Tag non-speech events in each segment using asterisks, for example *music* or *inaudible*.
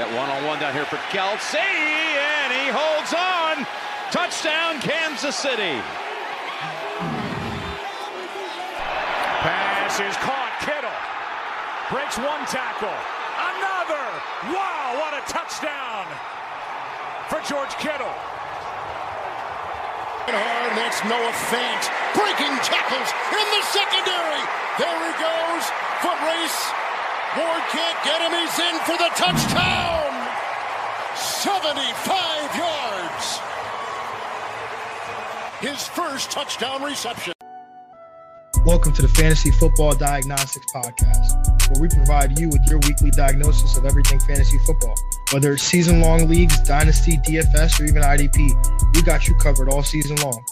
Got one on one down here for Kelce, and he holds on. Touchdown, Kansas City. Pass is caught. Kittle breaks one tackle. Another. Wow, what a touchdown for George Kittle. Hard, that's Noah Fant. Breaking tackles in the secondary. There he goes. Foot race. Ward can't get him. He's in for the touchdown. 75 yards. His first touchdown reception. Welcome to the Fantasy Football Diagnostics Podcast, where we provide you with your weekly diagnosis of everything fantasy football. Whether it's season long leagues, dynasty, DFS, or even IDP, we got you covered all season long.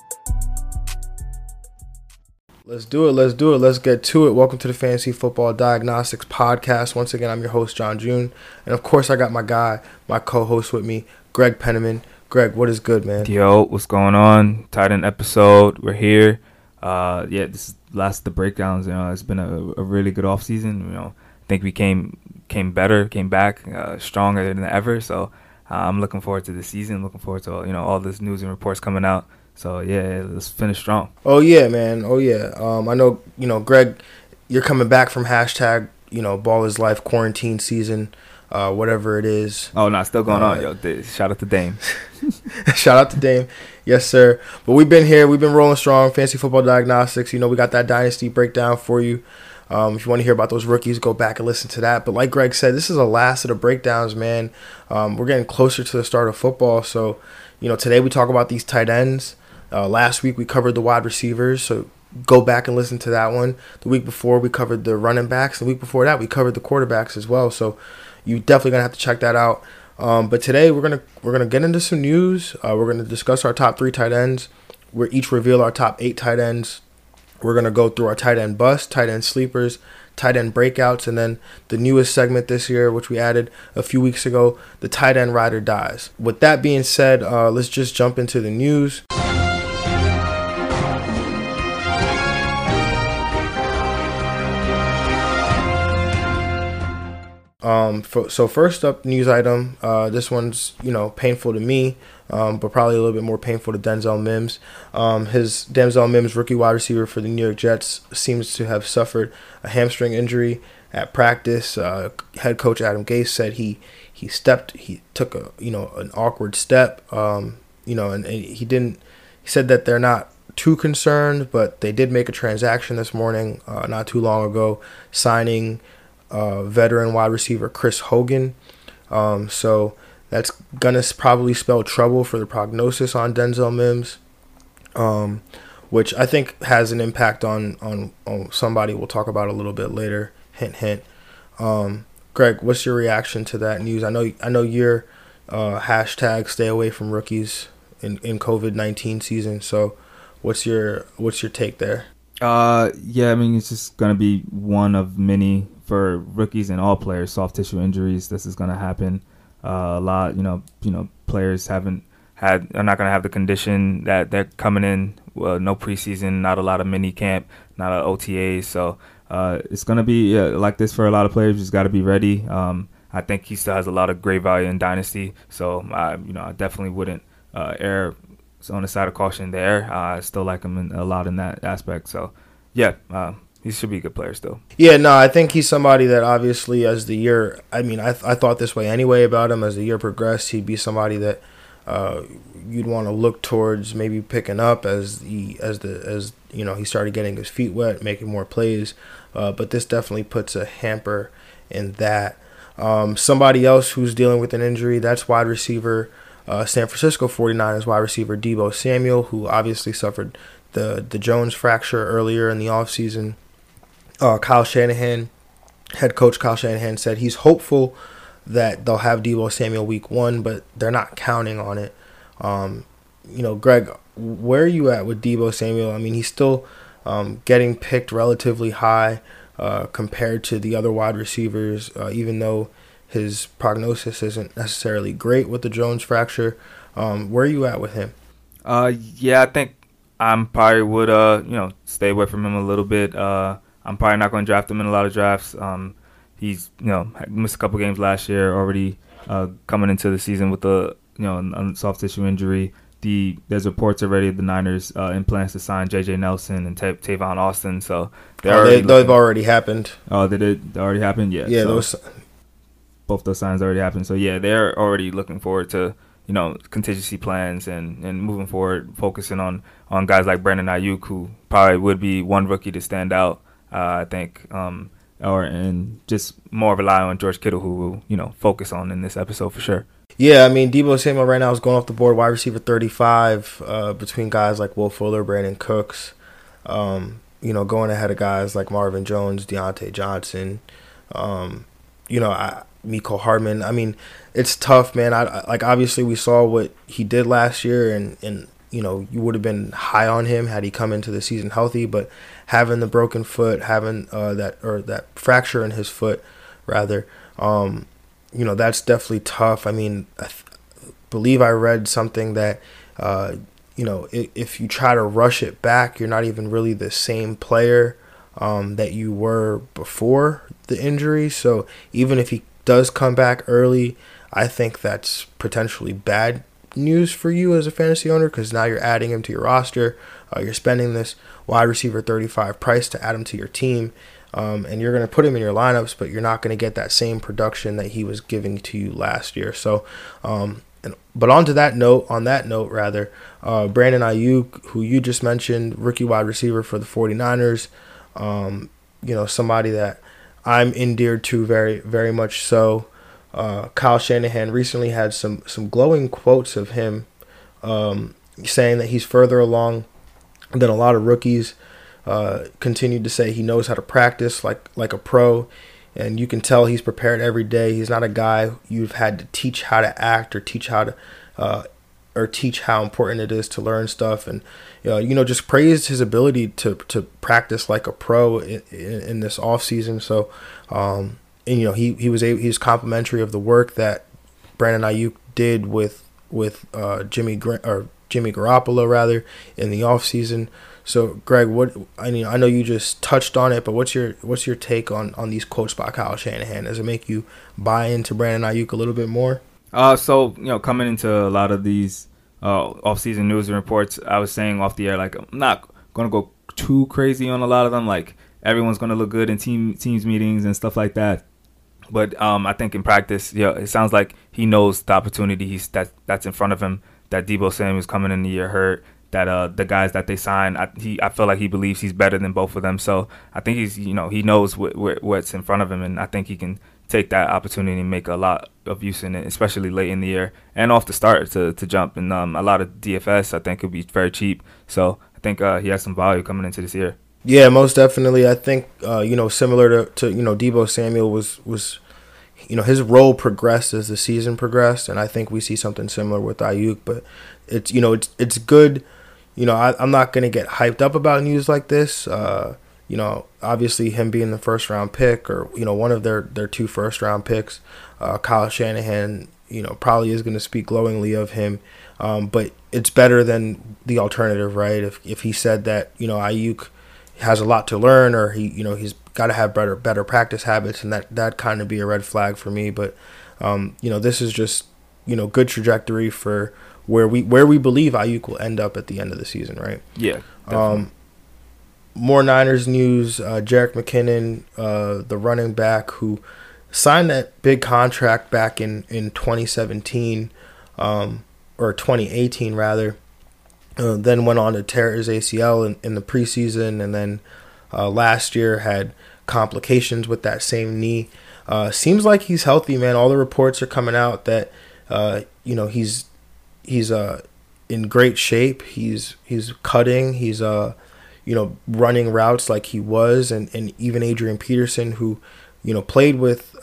Let's do it. Let's do it. Let's get to it. Welcome to the Fantasy Football Diagnostics Podcast. Once again, I'm your host, John June. And of course, I got my guy, my co host with me, Greg Penniman. Greg, what is good, man? Yo, what's going on? Tight end episode. We're here. Uh, yeah, this is last the breakdowns. You know, it's been a, a really good off season. You know, I think we came came better, came back uh, stronger than ever. So uh, I'm looking forward to the season. Looking forward to you know all this news and reports coming out. So yeah, let's finish strong. Oh yeah, man. Oh yeah. Um, I know. You know, Greg, you're coming back from hashtag. You know, ball is life quarantine season. Uh, whatever it is. Oh no, still going on, uh, yo. Shout out to Dame. *laughs* Shout out to Dame. Yes, sir. But we've been here. We've been rolling strong. Fantasy football diagnostics. You know, we got that dynasty breakdown for you. Um, if you want to hear about those rookies, go back and listen to that. But like Greg said, this is the last of the breakdowns, man. Um, we're getting closer to the start of football. So, you know, today we talk about these tight ends. Uh, last week we covered the wide receivers. So go back and listen to that one. The week before we covered the running backs. The week before that we covered the quarterbacks as well. So you definitely gonna have to check that out. Um, but today we're gonna we're gonna get into some news. Uh, we're gonna discuss our top three tight ends. We're each reveal our top eight tight ends. We're gonna go through our tight end bust, tight end sleepers, tight end breakouts, and then the newest segment this year, which we added a few weeks ago, the tight end rider dies. With that being said, uh, let's just jump into the news. Um, for, so first up, news item. Uh, this one's you know painful to me, um, but probably a little bit more painful to Denzel Mims. Um, his Denzel Mims, rookie wide receiver for the New York Jets, seems to have suffered a hamstring injury at practice. Uh, head coach Adam Gase said he he stepped, he took a you know an awkward step. Um, you know, and, and he didn't. He said that they're not too concerned, but they did make a transaction this morning, uh, not too long ago, signing uh, veteran wide receiver Chris Hogan. Um, so that's gonna probably spell trouble for the prognosis on Denzel Mims, um, which I think has an impact on, on, on somebody we'll talk about a little bit later. Hint, hint. Um, Greg, what's your reaction to that news? I know I know you're uh, hashtag stay away from rookies in, in COVID nineteen season. So, what's your what's your take there? Uh, yeah, I mean it's just gonna be one of many for rookies and all players, soft tissue injuries. This is going to happen uh, a lot. You know, you know, players haven't had are not going to have the condition that they're coming in. No preseason, not a lot of mini camp, not a OTA. So uh, it's going to be like this for a lot of players. You just got to be ready. Um, I think he still has a lot of great value in dynasty. So I, you know, I definitely wouldn't uh, err on the side of caution there. I still like him in, a lot in that aspect. So yeah, uh, he should be a good player still. Yeah, no, I think he's somebody that obviously, as the year, I mean, I, I thought this way anyway about him. As the year progressed, he'd be somebody that uh, you'd want to look towards, maybe picking up as the as the as you know he started getting his feet wet, making more plays. Uh, but this definitely puts a hamper in that. Um, somebody else who's dealing with an injury, that's wide receiver, uh, San Francisco 49ers wide receiver Deebo Samuel, who obviously suffered the the Jones fracture earlier in the offseason uh, Kyle Shanahan, head coach Kyle Shanahan, said he's hopeful that they'll have Deebo Samuel week one, but they're not counting on it. Um, you know, Greg, where are you at with Deebo Samuel? I mean, he's still um, getting picked relatively high uh, compared to the other wide receivers, uh, even though his prognosis isn't necessarily great with the Jones fracture. Um, where are you at with him? Uh, yeah, I think I'm probably would uh you know stay away from him a little bit. Uh, I'm probably not going to draft him in a lot of drafts. Um, he's you know missed a couple games last year already. Uh, coming into the season with a you know soft tissue injury. The there's reports already the Niners uh, in plans to sign J.J. Nelson and T- Tavon Austin. So they're oh, already they, have already happened. Oh, they did already happened. Yeah. Yeah, so those both those signs already happened. So yeah, they're already looking forward to you know contingency plans and, and moving forward, focusing on on guys like Brandon Aiyuk, who probably would be one rookie to stand out. Uh, I think, um, or and just more rely on George Kittle, who will you know focus on in this episode for sure. Yeah, I mean Deebo Samuel right now is going off the board, wide receiver 35, uh, between guys like Will Fuller, Brandin Cooks, um, you know, going ahead of guys like Marvin Jones, Diontae Johnson, um, you know, I, Mecole Hardman. I mean, it's tough, man. I, I, like obviously we saw what he did last year, and and you know you would have been high on him had he come into the season healthy, but having the broken foot, having uh, that or that fracture in his foot, rather. Um, you know that's definitely tough. I mean, I th- believe I read something that uh, you know if, if, you try to rush it back, you're not even really the same player um, that you were before the injury. So even if he does come back early, I think that's potentially bad news for you as a fantasy owner because now you're adding him to your roster. Uh, you're spending this wide receiver 35 price to add him to your team. Um, and you're going to put him in your lineups, but you're not going to get that same production that he was giving to you last year. So, um, and, but on to that note, on that note, rather, uh, Brandon Aiyuk, who you just mentioned, rookie wide receiver for the 49ers, um, you know, somebody that I'm endeared to very, very much so. Uh, Kyle Shanahan recently had some, some glowing quotes of him um, saying that he's further along than a lot of rookies. Uh, continued to say he knows how to practice like like a pro, and you can tell he's prepared every day. He's not a guy you've had to teach how to act or teach how to uh, or teach how important it is to learn stuff. And uh, you know just praised his ability to to practice like a pro in, in, in this off season. So um, and you know he he was a, he's complimentary of the work that Brandon Aiyuk did with with uh, Jimmy Gra- or Jimmy Garoppolo rather in the off season so, Greg, what I mean, I know you just touched on it, but what's your what's your take on on these quotes by Kyle Shanahan? Does it make you buy into Brandon Aiyuk a little bit more? Uh, so you know, coming into a lot of these uh off-season news and reports, I was saying off the air like I'm not gonna go too crazy on a lot of them. Like everyone's gonna look good in team teams meetings and stuff like that. But um, I think in practice, yeah, it sounds like he knows the opportunity he's that that's in front of him. That Deebo Samuel's coming in the year hurt that uh the guys that they sign I, he I feel like he believes he's better than both of them. So I think he's you know he knows what, what's in front of him and I think he can take that opportunity and make a lot of use in it especially late in the year and off the start to, to jump. And um, a lot of DFS I think could be very cheap. So I think uh, he has some value coming into this year yeah most definitely I think uh, you know similar to, to you know Deebo Samuel was was you know his role progressed as the season progressed and I think we see something similar with Aiyuk. but it's you know it's it's good you know, I, am not gonna get hyped up about news like this. Uh, you know, obviously him being the first round pick or you know one of their their two first round picks, uh, Kyle Shanahan, you know, probably is gonna speak glowingly of him. Um, but it's better than the alternative, right? If if he said that you know Aiyuk has a lot to learn or he you know he's got to have better better practice habits and that that kind of be a red flag for me. But um, you know, this is just you know good trajectory for where we where we believe Aiyuk will end up at the end of the season, right? Yeah. Um, more Niners news: uh, Jerick McKinnon, uh, the running back who signed that big contract back in in 2017 um, or 2018 rather. Uh, then went on to tear his ACL in, in the preseason, and then uh, last year had complications with that same knee. Uh, seems like he's healthy, man. All the reports are coming out that uh, you know he's he's uh in great shape. He's he's cutting. He's you know running routes like he was, and and even Adrian Peterson, who you know played with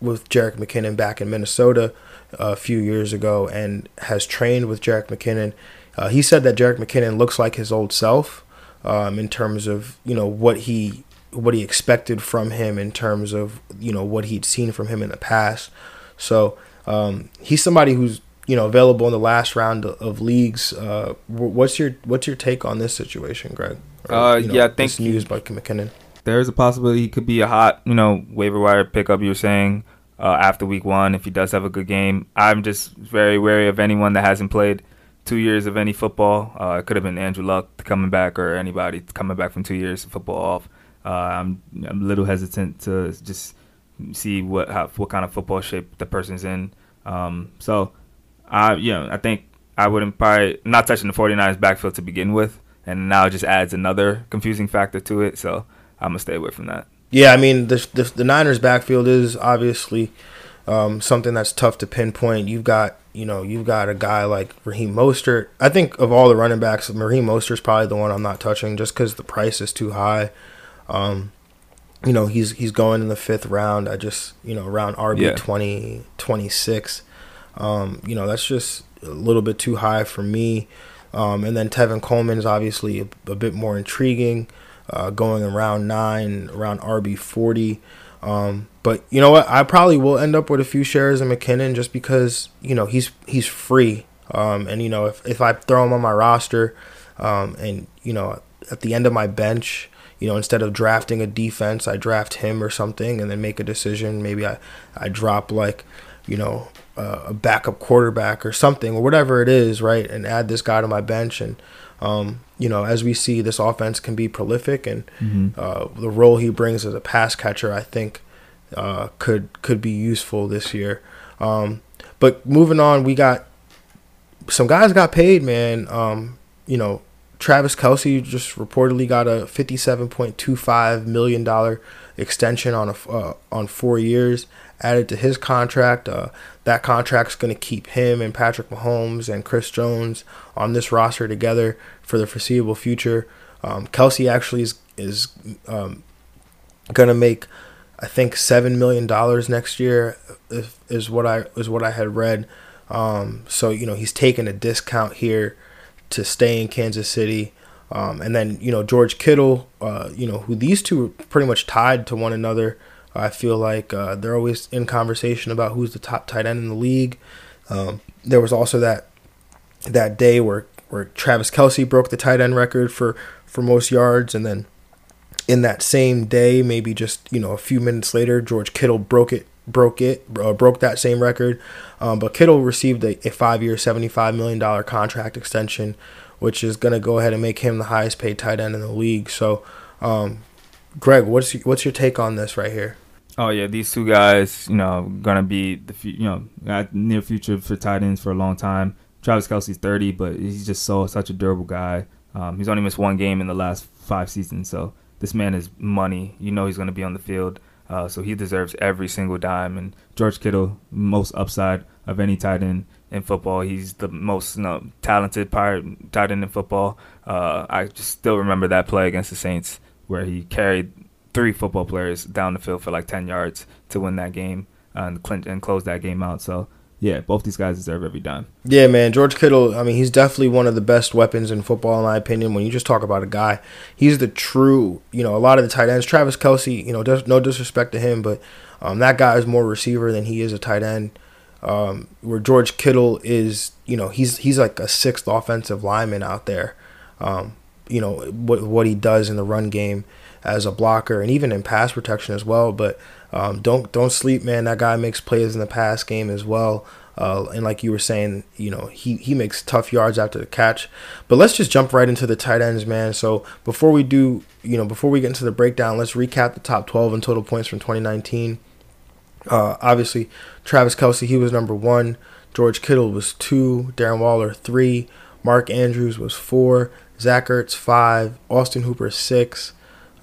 with Jerick McKinnon back in Minnesota a few years ago and has trained with Jerick McKinnon. Uh, he said that Jerick McKinnon looks like his old self um, in terms of you know what he what he expected from him in terms of you know what he'd seen from him in the past. So um, he's somebody who's you know available in the last round of leagues. Uh, what's your what's your take on this situation, Greg? Or, uh, you know, yeah, I think news by McKinnon. There's a possibility he could be a hot, you know, waiver wire pickup. You were saying uh, after week one if he does have a good game. I'm just very wary of anyone that hasn't played two years of any football. Uh, it could have been Andrew Luck coming back or anybody coming back from two years of football off. Uh, I'm, I'm a little hesitant to just see what how, what kind of football shape the person's in. Um, so, I you know I think I wouldn't probably not touching the 49ers backfield to begin with, and now it just adds another confusing factor to it. So I'm gonna stay away from that. Yeah, I mean the the, the Niners backfield is obviously um, something that's tough to pinpoint. You've got you know you've got a guy like Raheem Mostert. I think of all the running backs, Raheem Mostert is probably the one I'm not touching just because the price is too high. Um, you know he's he's going in the fifth round. I just you know around RB yeah. 20, 26. Um, you know that's just a little bit too high for me. Um, and then Tevin Coleman is obviously a, a bit more intriguing, uh, going around nine, around RB forty. Um, but you know what? I probably will end up with a few shares of McKinnon just because you know he's he's free. Um, and you know if if I throw him on my roster, um, and you know at the end of my bench, you know, instead of drafting a defense, I draft him or something and then make a decision. Maybe I, I drop like, you know, uh, a backup quarterback or something or whatever it is, right? And add this guy to my bench. And, um, you know, as we see, this offense can be prolific and mm-hmm. uh, the role he brings as a pass catcher, I think, uh, could could be useful this year. Um, but moving on, we got some guys got paid, man. Um, you know, Travis Kelce just reportedly got a $57.25 million extension on a, uh, on four years added to his contract. Uh, that contract's going to keep him and Patrick Mahomes and Chris Jones on this roster together for the foreseeable future. Um, Kelce actually is, is um, going to make, I think, seven million dollars next year. Is what I is what I had read. Um, so you know he's taking a discount here to stay in Kansas City. Um, and then you know George Kittle, uh, you know who these two are pretty much tied to one another. I feel like uh, they're always in conversation about who's the top tight end in the league. Um, there was also that that day where where Travis Kelce broke the tight end record for for most yards, and then in that same day, maybe just you know a few minutes later, George Kittle broke it broke it uh, broke that same record. Um, but Kittle received a, a five year, seventy five million dollar contract extension, which is going to go ahead and make him the highest paid tight end in the league. So, um, Greg, what's what's your take on this right here? Oh yeah, these two guys, you know, gonna be the you know near future for tight ends for a long time. Travis Kelce's thirty, but he's just so such a durable guy. Um, he's only missed one game in the last five seasons, so this man is money. You know he's gonna be on the field. Uh, so he deserves every single dime. And George Kittle, most upside of any tight end in football. He's the most you know, talented tight end in football. Uh, I just still remember that play against the Saints where he carried three football players down the field for like 10 yards to win that game and, clinch and close that game out. So yeah, both these guys deserve every dime. Yeah, man. George Kittle, I mean, he's definitely one of the best weapons in football, in my opinion. When you just talk about a guy, he's the true, you know, a lot of the tight ends. Travis Kelce. you know, no disrespect to him, but um, that guy is more receiver than he is a tight end. Um, where George Kittle is, you know, he's he's like a sixth offensive lineman out there. Um, you know what what he does in the run game as a blocker and even in pass protection as well. But um, don't don't sleep, man. That guy makes plays in the pass game as well. Uh, and like you were saying, you know, he, he makes tough yards after the catch. But let's just jump right into the tight ends, man. So before we do, you know, before we get into the breakdown, let's recap the top 12 in total points from 2019. Uh, obviously, Travis Kelce, he was number one. George Kittle was two. Darren Waller, three. Mark Andrews was four. Zach Ertz, five. Austin Hooper, six.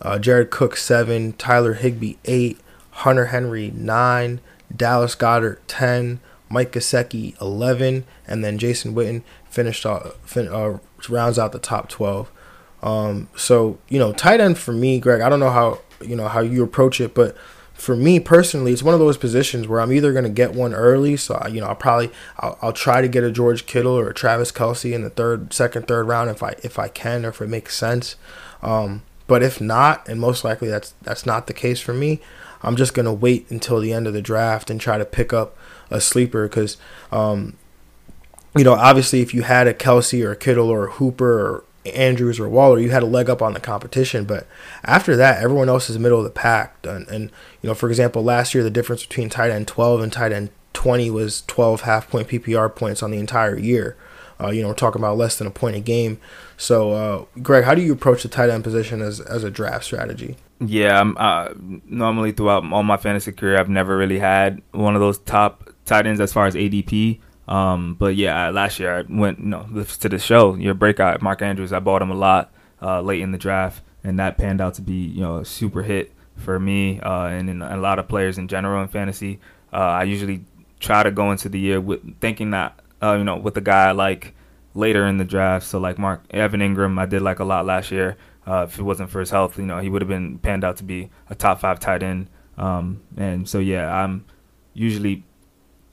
Uh, Jared Cook, seven. Tyler Higbee eight. Hunter Henry 9, Dallas Goedert 10, Mike Gesicki 11, and then Jason Witten finished uh, fin- uh, rounds out the top 12. Um, so you know, tight end for me, Greg. I don't know how you know how you approach it, but for me personally, it's one of those positions where I'm either going to get one early, so I, you know I'll probably I'll, I'll, try to get a George Kittle or a Travis Kelce in the third, second, third round if I if I can or if it makes sense. Um, but if not, and most likely that's that's not the case for me, I'm just to wait until the end of the draft and try to pick up a sleeper because, um, you know, obviously if you had a Kelce or a Kittle or a Hooper or Andrews or Waller, you had a leg up on the competition. But after that, everyone else is middle of the pack. And, and, you know, for example, last year the difference between tight end 12 and tight end 20 was 12 half point PPR points on the entire year. Uh, you know, we're talking about less than a point a game. So, uh, Greg, how do you approach the tight end position as as a draft strategy? Yeah, uh, normally throughout all my fantasy career, I've never really had one of those top tight ends as far as ADP. Um, but yeah, last year I went you know to the show your breakout Mark Andrews. I bought him a lot uh, late in the draft, and that panned out to be you know a super hit for me uh, and in a lot of players in general in fantasy. Uh, I usually try to go into the year with thinking that uh, you know with a guy like later in the draft. So like Mark Evan Engram, I did like a lot last year. Uh, if it wasn't for his health, you know he would have been panned out to be a top five tight end. Um, and so yeah, I'm usually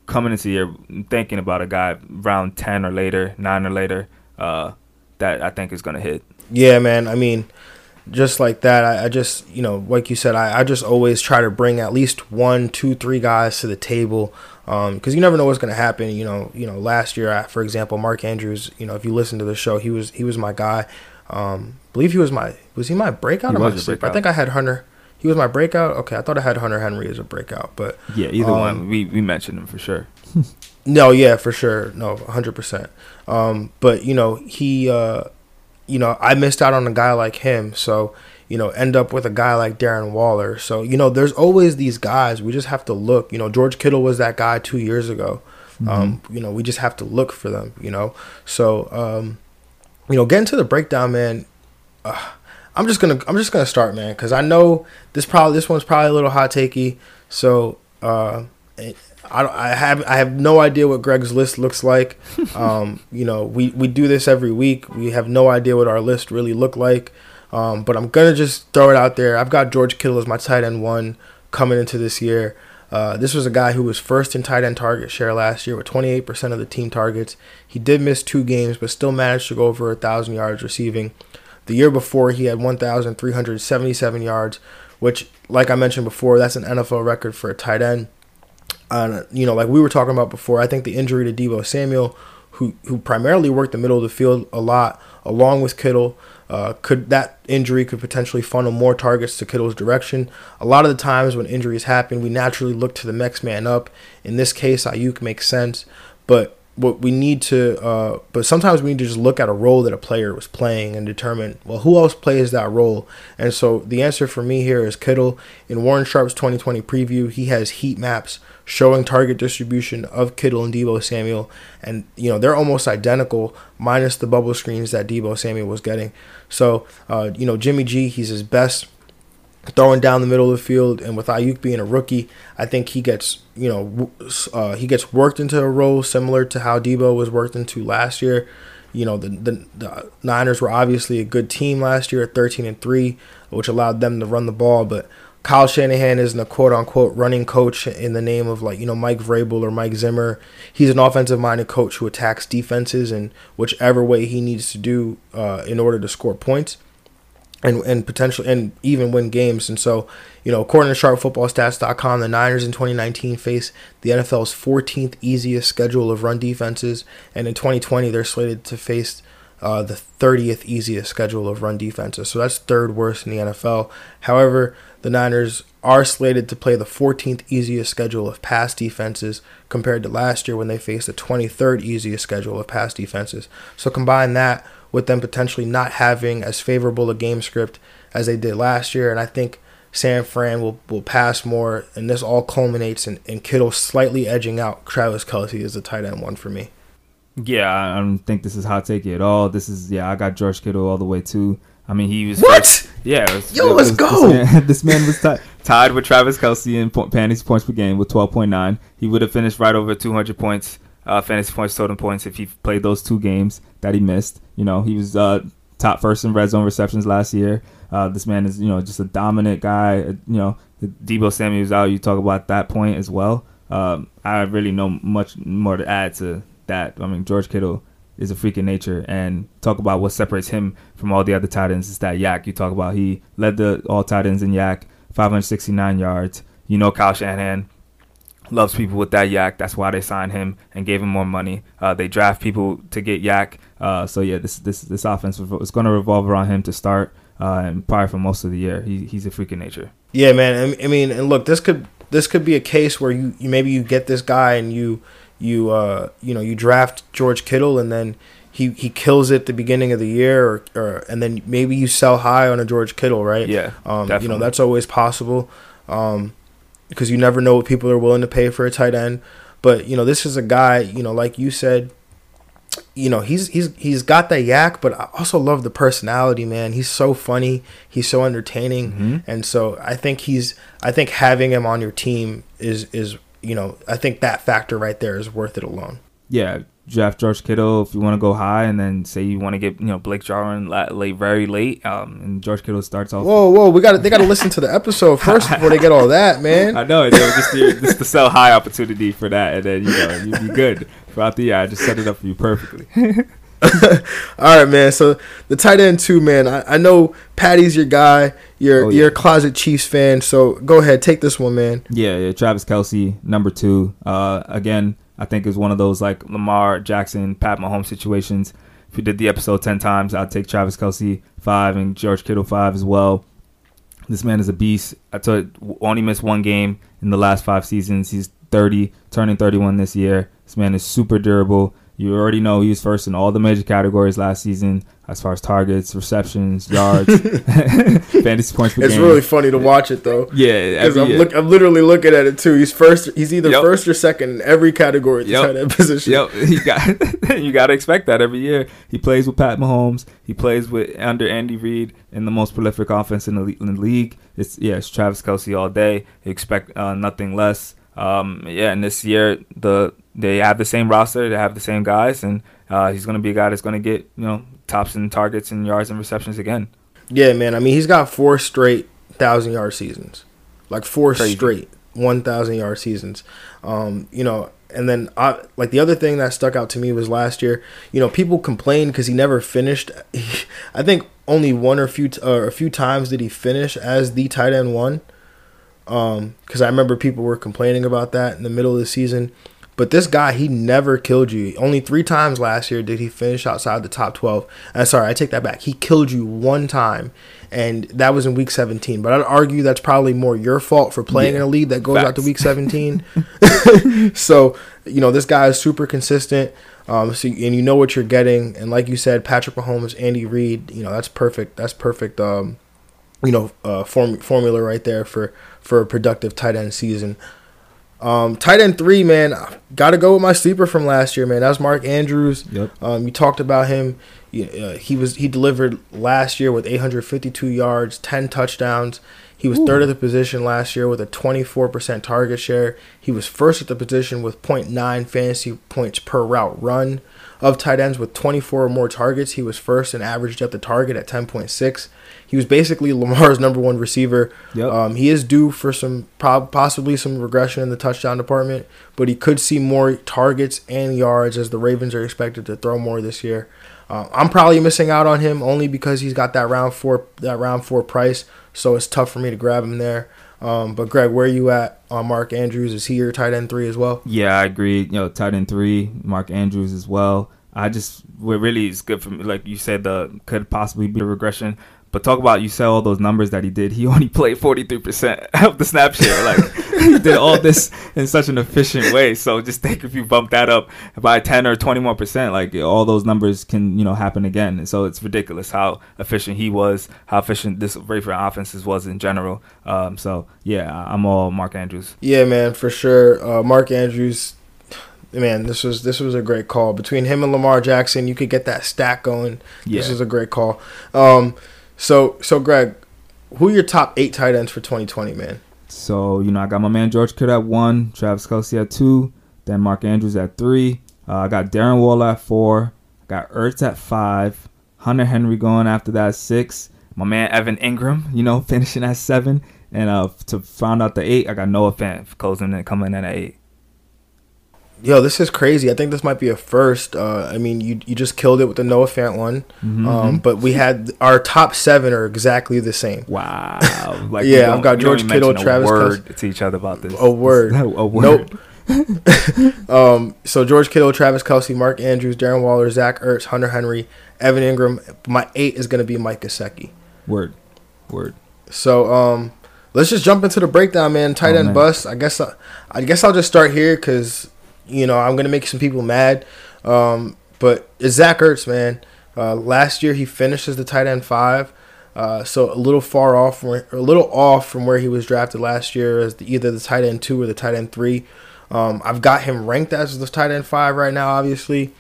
coming into the year thinking about a guy round 10 or later, 9 or later, uh, that I think is going to hit. Yeah, man. I mean, just like that, I, I just, you know, like you said, I, I, just always try to bring at least one, two, three guys to the table because um, you never know what's going to happen. You know, you know, last year, I, for example, Mark Andrews, you know, if you listen to the show, he was he was my guy. Um, believe he was my was he my breakout he or my sleeper? I think I had Hunter he was my breakout. Okay, I thought I had Hunter Henry as a breakout, but yeah, either um, one. We we mentioned him for sure. *laughs* no, yeah, for sure. No, hundred percent. Um, but you know he, uh, you know, I missed out on a guy like him, so you know, end up with a guy like Darren Waller. So you know, there's always these guys. We just have to look. You know, George Kittle was that guy two years ago. Mm-hmm. Um, you know, we just have to look for them. You know, so um, you know, getting to the breakdown, man. Uh, I'm just gonna I'm just gonna start, man, because I know this probably this one's probably a little hot takey. So uh, I I have I have no idea what Greg's list looks like. *laughs* Um, you know, we we do this every week. We have no idea what our list really look like. Um, but I'm gonna just throw it out there. I've got George Kittle as my tight end one coming into this year. Uh, this was a guy who was first in tight end target share last year with 28% of the team targets. He did miss two games, but still managed to go over a thousand yards receiving. The year before, he had 1,377 yards, which, like I mentioned before, that's an NFL record for a tight end. Uh, you know, like we were talking about before, I think the injury to Deebo Samuel, who who primarily worked the middle of the field a lot, along with Kittle, uh, could that injury could potentially funnel more targets to Kittle's direction. A lot of the times when injuries happen, we naturally look to the next man up. In this case, Aiyuk makes sense, but what we need to uh, but sometimes we need to just look at a role that a player was playing and determine well who else plays that role? And so the answer for me here is kittle. In warren sharp's 2020 preview he has heat maps showing target distribution of kittle and deebo samuel. And you know they're almost identical minus the bubble screens that deebo samuel was getting. So uh, you know jimmy g he's his best throwing down the middle of the field. And with Aiyuk being a rookie, I think he gets you know uh, he gets worked into a role similar to how Deebo was worked into last year. You know the, the, the Niners were obviously a good team last year at 13 and three, which allowed them to run the ball, but. Kyle Shanahan isn't a quote unquote running coach in the name of like, you know, Mike Vrabel or Mike Zimmer. He's an offensive minded coach who attacks defenses in whichever way he needs to do uh, in order to score points and and potentially and even win games. And so, you know, according to sharpfootballstats.com, the Niners in 2019 face the NFL's 14th easiest schedule of run defenses, and in 2020 they're slated to face uh, the 30th easiest schedule of run defenses. So that's third worst in the NFL. However, the Niners are slated to play the 14th easiest schedule of pass defenses compared to last year when they faced the 23rd easiest schedule of pass defenses. So combine that with them potentially not having as favorable a game script as they did last year. And I think San Fran will, will pass more, and this all culminates in, in Kittle slightly edging out Travis Kelce as the tight end one for me. Yeah, I don't think this is hot take at all. This is yeah, I got George Kittle all the way too. I mean, he was what? First, yeah, was, yo, let's was, go. This man, *laughs* this man was t- tied with Travis Kelce in po- fantasy points per game with twelve point nine. He would have finished right over two hundred points, uh, fantasy points, total points if he played those two games that he missed. You know, he was uh, top first in red zone receptions last year. Uh, this man is, you know, just a dominant guy. Uh, you know, Deebo Samuel's out. You talk about that point as well. Um, I really know much more to add to that. I mean, George Kittle is a freak in nature, and talk about what separates him from all the other tight ends is that YAC. You talk about he led the all tight ends in YAC, 569 yards. You know, Kyle Shanahan loves people with that YAC. That's why they signed him and gave him more money. Uh, they draft people to get YAC. Uh, so yeah, this this this offense is going to revolve around him to start uh, and probably for most of the year. He, he's a freaking nature. Yeah, man. I mean, and look, this could this could be a case where you, you maybe you get this guy and you you uh you know you draft George Kittle and then he he kills it the beginning of the year or, or and then maybe you sell high on a George Kittle, right? Yeah. Um, you know that's always possible. Um, because you never know what people are willing to pay for a tight end. But you know, this is a guy, you know, like you said, you know, he's he's he's got that YAC, but I also love the personality, man. He's so funny, he's so entertaining, mm-hmm. and so I think he's I think having him on your team is is you know I think that factor right there is worth it alone. Yeah, draft George Kittle if you want to go high, and then say you want to get you know Blake Jarwin late, very late, um, and George Kittle starts off. Whoa, whoa, we got they got to listen to the episode first before they get all that, man. *laughs* I know, it's just the, just the sell high opportunity for that, and then you know you'd be good throughout the year. I just set it up for you perfectly. *laughs* *laughs* all right, man. So the tight end too, man. I, I know Patty's your guy. You're oh, yeah. you're a closet Chiefs fan. So go ahead, take this one, man. Yeah, yeah. Travis Kelce, number two. Uh, again I think is one of those like Lamar Jackson, Pat Mahomes situations. If we did the episode 10 times, I'd take Travis Kelce five and George Kittle five as well. This man is a beast. I told only missed one game in the last five seasons. He's 30, turning 31 this year. This man is super durable. You already know he was first in all the major categories last season as far as targets, receptions, *laughs* yards, *laughs* fantasy points it's game. really funny to watch it though. Yeah, I'm, look, I'm literally looking at it too. He's first. He's either yep. first or second in every category yep. tight end position. Yep, he got. *laughs* you got to expect that every year. He plays with Pat Mahomes. He plays with under Andy Reid in the most prolific offense in the, in the league. It's yeah, it's Travis Kelce all day. You expect uh, nothing less. Um, yeah, and this year the they have the same roster, they have the same guys, and uh, he's going to be a guy that's going to get you know tops in targets and yards and receptions again. Yeah, man. I mean, he's got four straight thousand yard seasons, like four Crazy. straight one thousand yard seasons. Um, you know, and then I, like the other thing that stuck out to me was last year. You know, people complained because he never finished. *laughs* I think only one or few t- uh, a few times did he finish as the tight end one. Um, because I remember people were complaining about that in the middle of the season. But this guy, he never killed you. Only three times last year did he finish outside the top 12. And sorry, I take that back. He killed you one time, and that was in week 17. But I'd argue that's probably more your fault for playing yeah. in a league that goes Facts. out to week *laughs* 17. *laughs* so, you know, this guy is super consistent. Um, so, and you know what you're getting. And like you said, Patrick Mahomes, Andy Reid, you know, that's perfect. That's perfect. Um, you know, uh, form, formula right there for, for a productive tight end season. Um, tight end three, man, got to go with my sleeper from last year, man. That's Mark Andrews. Yep. Um, you talked about him. Uh, he was he delivered last year with 852 yards, 10 touchdowns. He was Ooh. third at the position last year with a 24% target share. He was first at the position with 0.9 fantasy points per route run. Of tight ends with 24 or more targets, he was first and averaged at the target at 10.6. He was basically Lamar's number one receiver. Yep. Um, he is due for some possibly some regression in the touchdown department, but he could see more targets and yards as the Ravens are expected to throw more this year. Uh, I'm probably missing out on him only because he's got that round four that round four price, so it's tough for me to grab him there. Um, but Greg, where are you at on Mark Andrews? Is he your tight end three as well? Yeah, I agree. You know, tight end three, Mark Andrews as well. I just what really is good for me, like you said, the could possibly be a regression. But talk about you said all those numbers that he did. He *laughs* only played forty three percent of the snap share. Like *laughs* he did all this in such an efficient way. So just think if you bump that up by ten or twenty more percent, like all those numbers can you know happen again. And so it's ridiculous how efficient he was, how efficient this Raven offenses was in general. Um, so yeah, I'm all Mark Andrews. Yeah, man, for sure. Uh, Mark Andrews man, this was this was a great call. Between him and Lamar Jackson, you could get that stack going. Yeah. This was a great call. Um, so so Greg, who are your top eight tight ends for 2020, man? So you know I got my man George Kittle at one, Travis Kelce at two, then Mark Andrews at three. Uh, I got Darren Waller at four. I got Ertz at five. Hunter Henry going after that six. My man Evan Engram, *laughs* you know, finishing at seven. And uh, to find out the eight, I got Noah Fant closing and coming in at eight. Yo, this is crazy. I think this might be a first. Uh, I mean, you you just killed it with the Noah Fant one, mm-hmm. um, but we had our top seven are exactly the same. Wow! *laughs* Like yeah, I've got George Kittle, Travis word Kelce. to each other about this. A word. a word. Nope. *laughs* *laughs* um, so George Kittle, Travis Kelce, Mark Andrews, Darren Waller, Zach Ertz, Hunter Henry, Evan Engram. My eight is going to be Mike Gesicki. Word, word. So um, let's just jump into the breakdown, man. Tight oh, end man. bust. I guess I, I guess I'll just start here because you know, I'm gonna make some people mad. Um, but it's Zach Ertz, man. Uh, last year he finished as the tight end five, uh, so a little far off, from where, a little off from where he was drafted last year as the, either the tight end two or the tight end three. Um, I've got him ranked as the tight end five right now, obviously,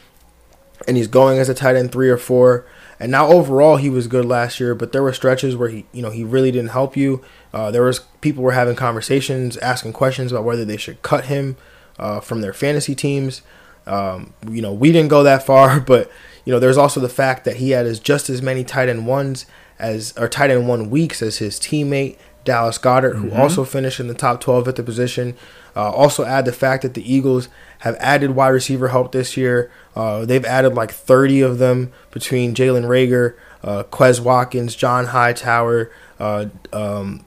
and he's going as a tight end three or four. And now overall he was good last year, but there were stretches where he, you know, he really didn't help you. Uh, there was people were having conversations, asking questions about whether they should cut him uh, from their fantasy teams. Um, you know, we didn't go that *laughs* far, but you know, there's also the fact that he had as just as many tight end ones as or tight end one weeks as his teammate Dallas Goedert, mm-hmm. who also finished in the top 12 at the position. Uh, also, add the fact that the Eagles have added wide receiver help this year. Uh, they've added like 30 of them between Jalen Reagor, uh, Quez Watkins, John Hightower. Uh, um,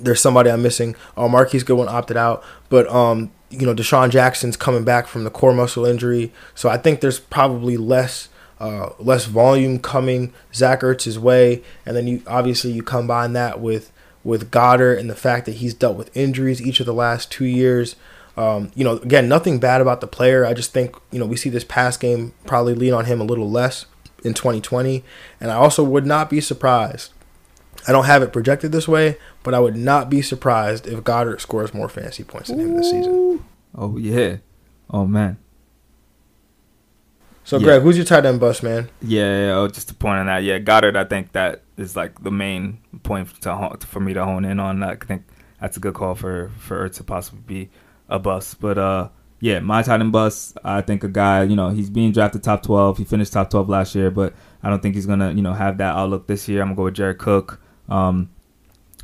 there's somebody I'm missing. Oh, Marquise Goodwin opted out, but um, you know, DeSean Jackson's coming back from the core muscle injury, so I think there's probably less uh, less volume coming Zach Ertz's way, and then you obviously you combine that with with Goedert and the fact that he's dealt with injuries each of the last two years. Um, you know, again, nothing bad about the player. I just think you know we see this pass game probably lean on him a little less in 2020, and I also would not be surprised I don't have it projected this way, but I would not be surprised if Goedert scores more fantasy points than him this season. Oh yeah. Oh man. So yeah. Greg, who's your tight end bust, man? Yeah, oh, just to point on that. Yeah, Goedert. I think that is like the main point to for me to hone in on. I think that's a good call for for it to possibly be a bust. But uh, yeah, my tight end bust. I think a guy, you know, he's being drafted top twelve. He finished top twelve last year, but I don't think he's gonna, you know, have that outlook this year. I'm gonna go with Jared Cook um,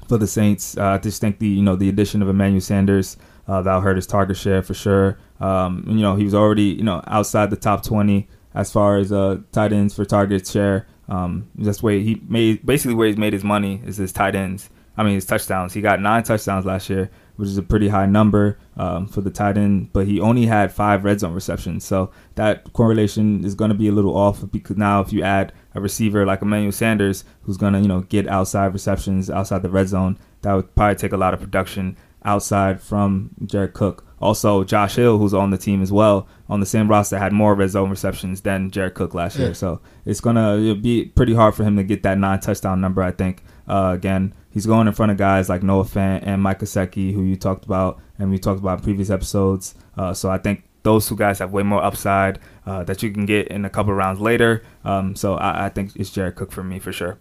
for the Saints. Uh, I just think the you know the addition of Emmanuel Sanders uh, that'll hurt his target share for sure. Um, you know he was already you know outside the top 20 as far as uh, tight ends for target share. Um, that's where he made basically where he's made his money is his tight ends. I mean his touchdowns. He got nine touchdowns last year, which is a pretty high number um, for the tight end. But he only had five red zone receptions, so that correlation is going to be a little off because now if you add a receiver like Emmanuel Sanders, who's gonna you know get outside receptions outside the red zone. That would probably take a lot of production outside from Jared Cook. Also, Josh Hill, who's on the team as well, on the same roster, had more red zone receptions than Jared Cook last yeah. year. So it's gonna be pretty hard for him to get that nine touchdown number. I think. Uh, again, he's going in front of guys like Noah Fant and Mike Gesicki, who you talked about and we talked about in previous episodes. Uh, so I think those two guys have way more upside uh, that you can get in a couple rounds later. Um, so I, I, think it's Jared Cook for me for sure.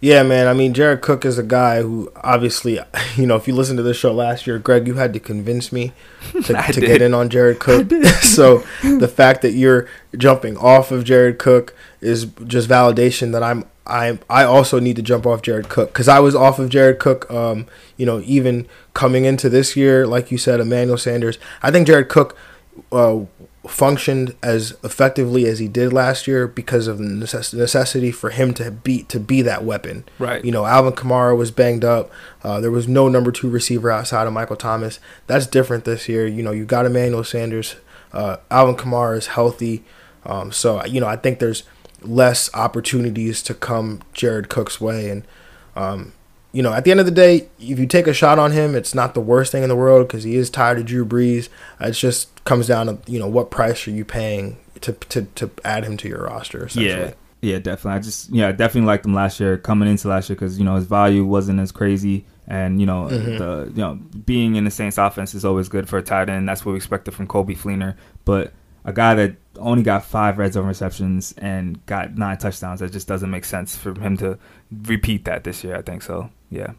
Yeah, man. I mean, Jared Cook is a guy who obviously, *laughs* you know, if you listened to this show last year, Greg, you had to convince me to, *laughs* to get in on Jared *laughs* Cook. so the fact that you're jumping off of Jared Cook is just validation that I'm I I also need to jump off Jared Cook because I was off of Jared Cook. Um, you know, even coming into this year, like you said, Emmanuel Sanders. I think Jared Cook uh, functioned as effectively as he did last year because of the necessity for him to be to be that weapon. Right. You know, Alvin Kamara was banged up. Uh, there was no number two receiver outside of Michael Thomas. That's different this year. You know, you got Emmanuel Sanders. Uh, Alvin Kamara is healthy. Um, so you know, I think there's less opportunities to come Jared Cook's way, and um, you know, at the end of the day, if you take a shot on him, it's not the worst thing in the world because he is tired of Drew Brees. It just comes down to you know what price are you paying to to, to add him to your roster. Yeah, yeah, definitely. I just yeah, definitely liked him last year coming into last year because you know his value wasn't as crazy, and you know mm-hmm. the you know being in the Saints offense is always good for a tight end. That's what we expected from Coby Fleener, but a guy that only got five red zone receptions and got nine touchdowns. That just doesn't make sense for him to repeat that this year. I think so. Yeah.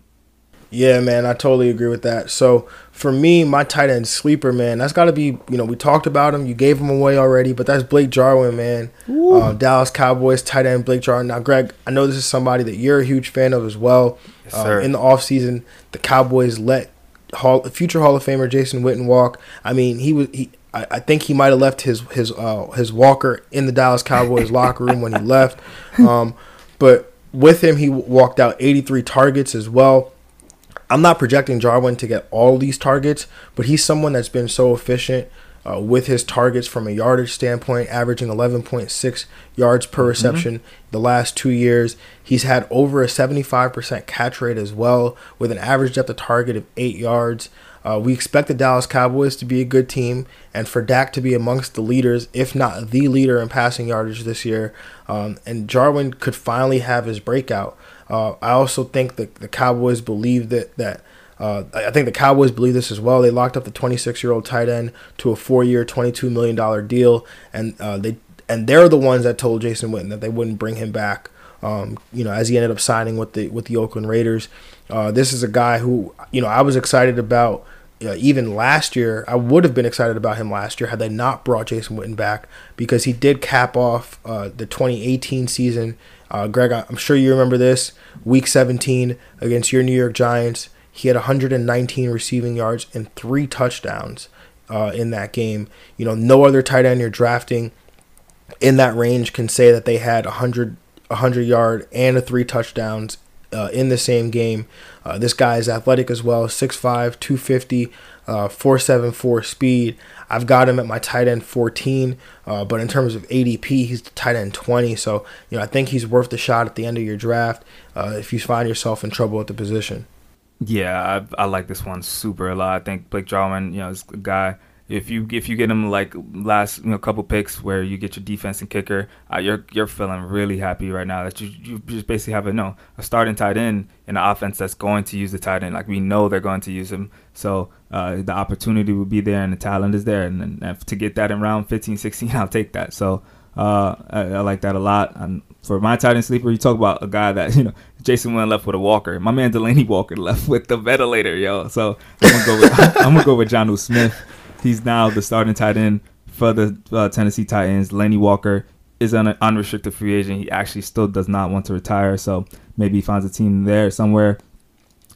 Yeah, man, I totally agree with that. So for me, my tight end sleeper, man, that's got to be, you know, we talked about him. You gave him away already, but that's Blake Jarwin, man. Uh, Dallas Cowboys tight end Blake Jarwin. Now, Greg, I know this is somebody that you're a huge fan of as well. Yes, sir. in the offseason, the Cowboys let Hall, future Hall of Famer Jason Witten walk. I mean, he was he. I, I think he might have left his his uh, his walker in the Dallas Cowboys *laughs* locker room when he left. Um, but with him, he walked out 83 targets as well. I'm not projecting Jarwin to get all these targets, but he's someone that's been so efficient uh, with his targets from a yardage standpoint, averaging 11.6 yards per reception the last two years. He's had over a 75% catch rate as well, with an average depth of target of eight yards. Uh, we expect the Dallas Cowboys to be a good team and for Dak to be amongst the leaders, if not the leader in passing yardage this year. Um, and Jarwin could finally have his breakout. Uh, I also think that the Cowboys believe that that uh, I think the Cowboys believe this as well. They locked up the 26 year old tight end to a four year, 22 million dollar deal, and uh, they and they're the ones that told Jason Witten that they wouldn't bring him back. Um, you know, as he ended up signing with the with the Oakland Raiders. Uh, this is a guy who you know I was excited about. Uh, even last year, I would have been excited about him last year had they not brought Jason Witten back because he did cap off uh, the 2018 season. Uh, Greg, I'm sure you remember this. Week 17 against your New York Giants, he had 119 receiving yards and three touchdowns uh, in that game. You know, no other tight end you're drafting in that range can say that they had 100, 100 yard and a three touchdowns uh, in the same game. Uh, this guy is athletic as well 6'5, 250, uh, 474 speed. I've got him at my tight end 14, uh, but in terms of ADP, he's the tight end 20. So, you know, I think he's worth the shot at the end of your draft uh, if you find yourself in trouble at the position. Yeah, I, I like this one super a lot. I think Blake Jarwin, you know, is a guy. If you if you get him like last you know couple picks where you get your defense and kicker, uh, you're you're feeling really happy right now that you you just basically have a no a starting tight end in an offense that's going to use the tight end. Like we know they're going to use him, so uh, the opportunity will be there and the talent is there, and, and to get that in round 15, 16, *laughs* I'll take that. So uh, I, I like that a lot. And for my tight end sleeper, you talk about a guy that *laughs* you know Jason Witten left with a walker. My man Delanie Walker left with the ventilator, yo. So I'm gonna go with *laughs* I'm gonna go with Jonnu Smith. He's now the starting tight end for the uh, Tennessee Titans. Lenny Walker is an unrestricted free agent. He actually still does not want to retire, so maybe he finds a team there somewhere.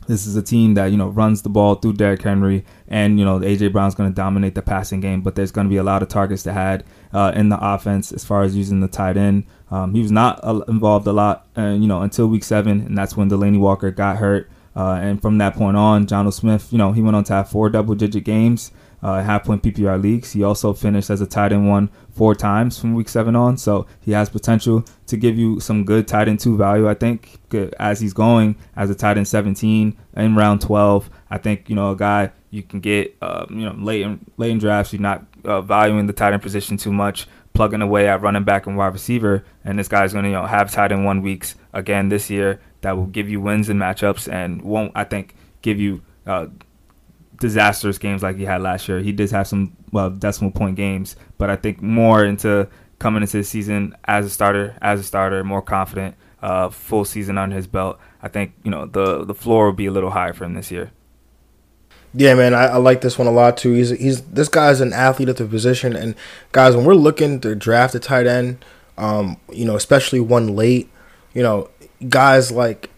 This is a team that you know runs the ball through Derrick Henry, and you know AJ Brown's going to dominate the passing game. But there's going to be a lot of targets to had uh, in the offense as far as using the tight end. Um, he was not uh, involved a lot, uh, you know, until week seven, and that's when Delanie Walker got hurt. Uh, and from that point on, John Smith, you know, he went on to have four double-digit games, uh, half point PPR leagues. He also finished as a tight end one four times from week seven on, so he has potential to give you some good tight end two value. I think as he's going as a tight end 17 in round 12. I think you know a guy you can get, uh, you know, late in late in drafts. You're not uh, valuing the tight end position too much, plugging away at running back and wide receiver, and this guy's going to you know have tight end one weeks again this year that will give you wins and matchups and won't I think give you uh, disastrous games like he had last year. He did have some well decimal point games, but I think more into coming into the season as a starter, as a starter, more confident, uh, full season under his belt. I think you know the the floor will be a little higher for him this year. Yeah, man, I, I like this one a lot too. He's he's this guy's an athlete at the position, and guys, when we're looking to draft a tight end, um, you know, especially one late, you know, guys like,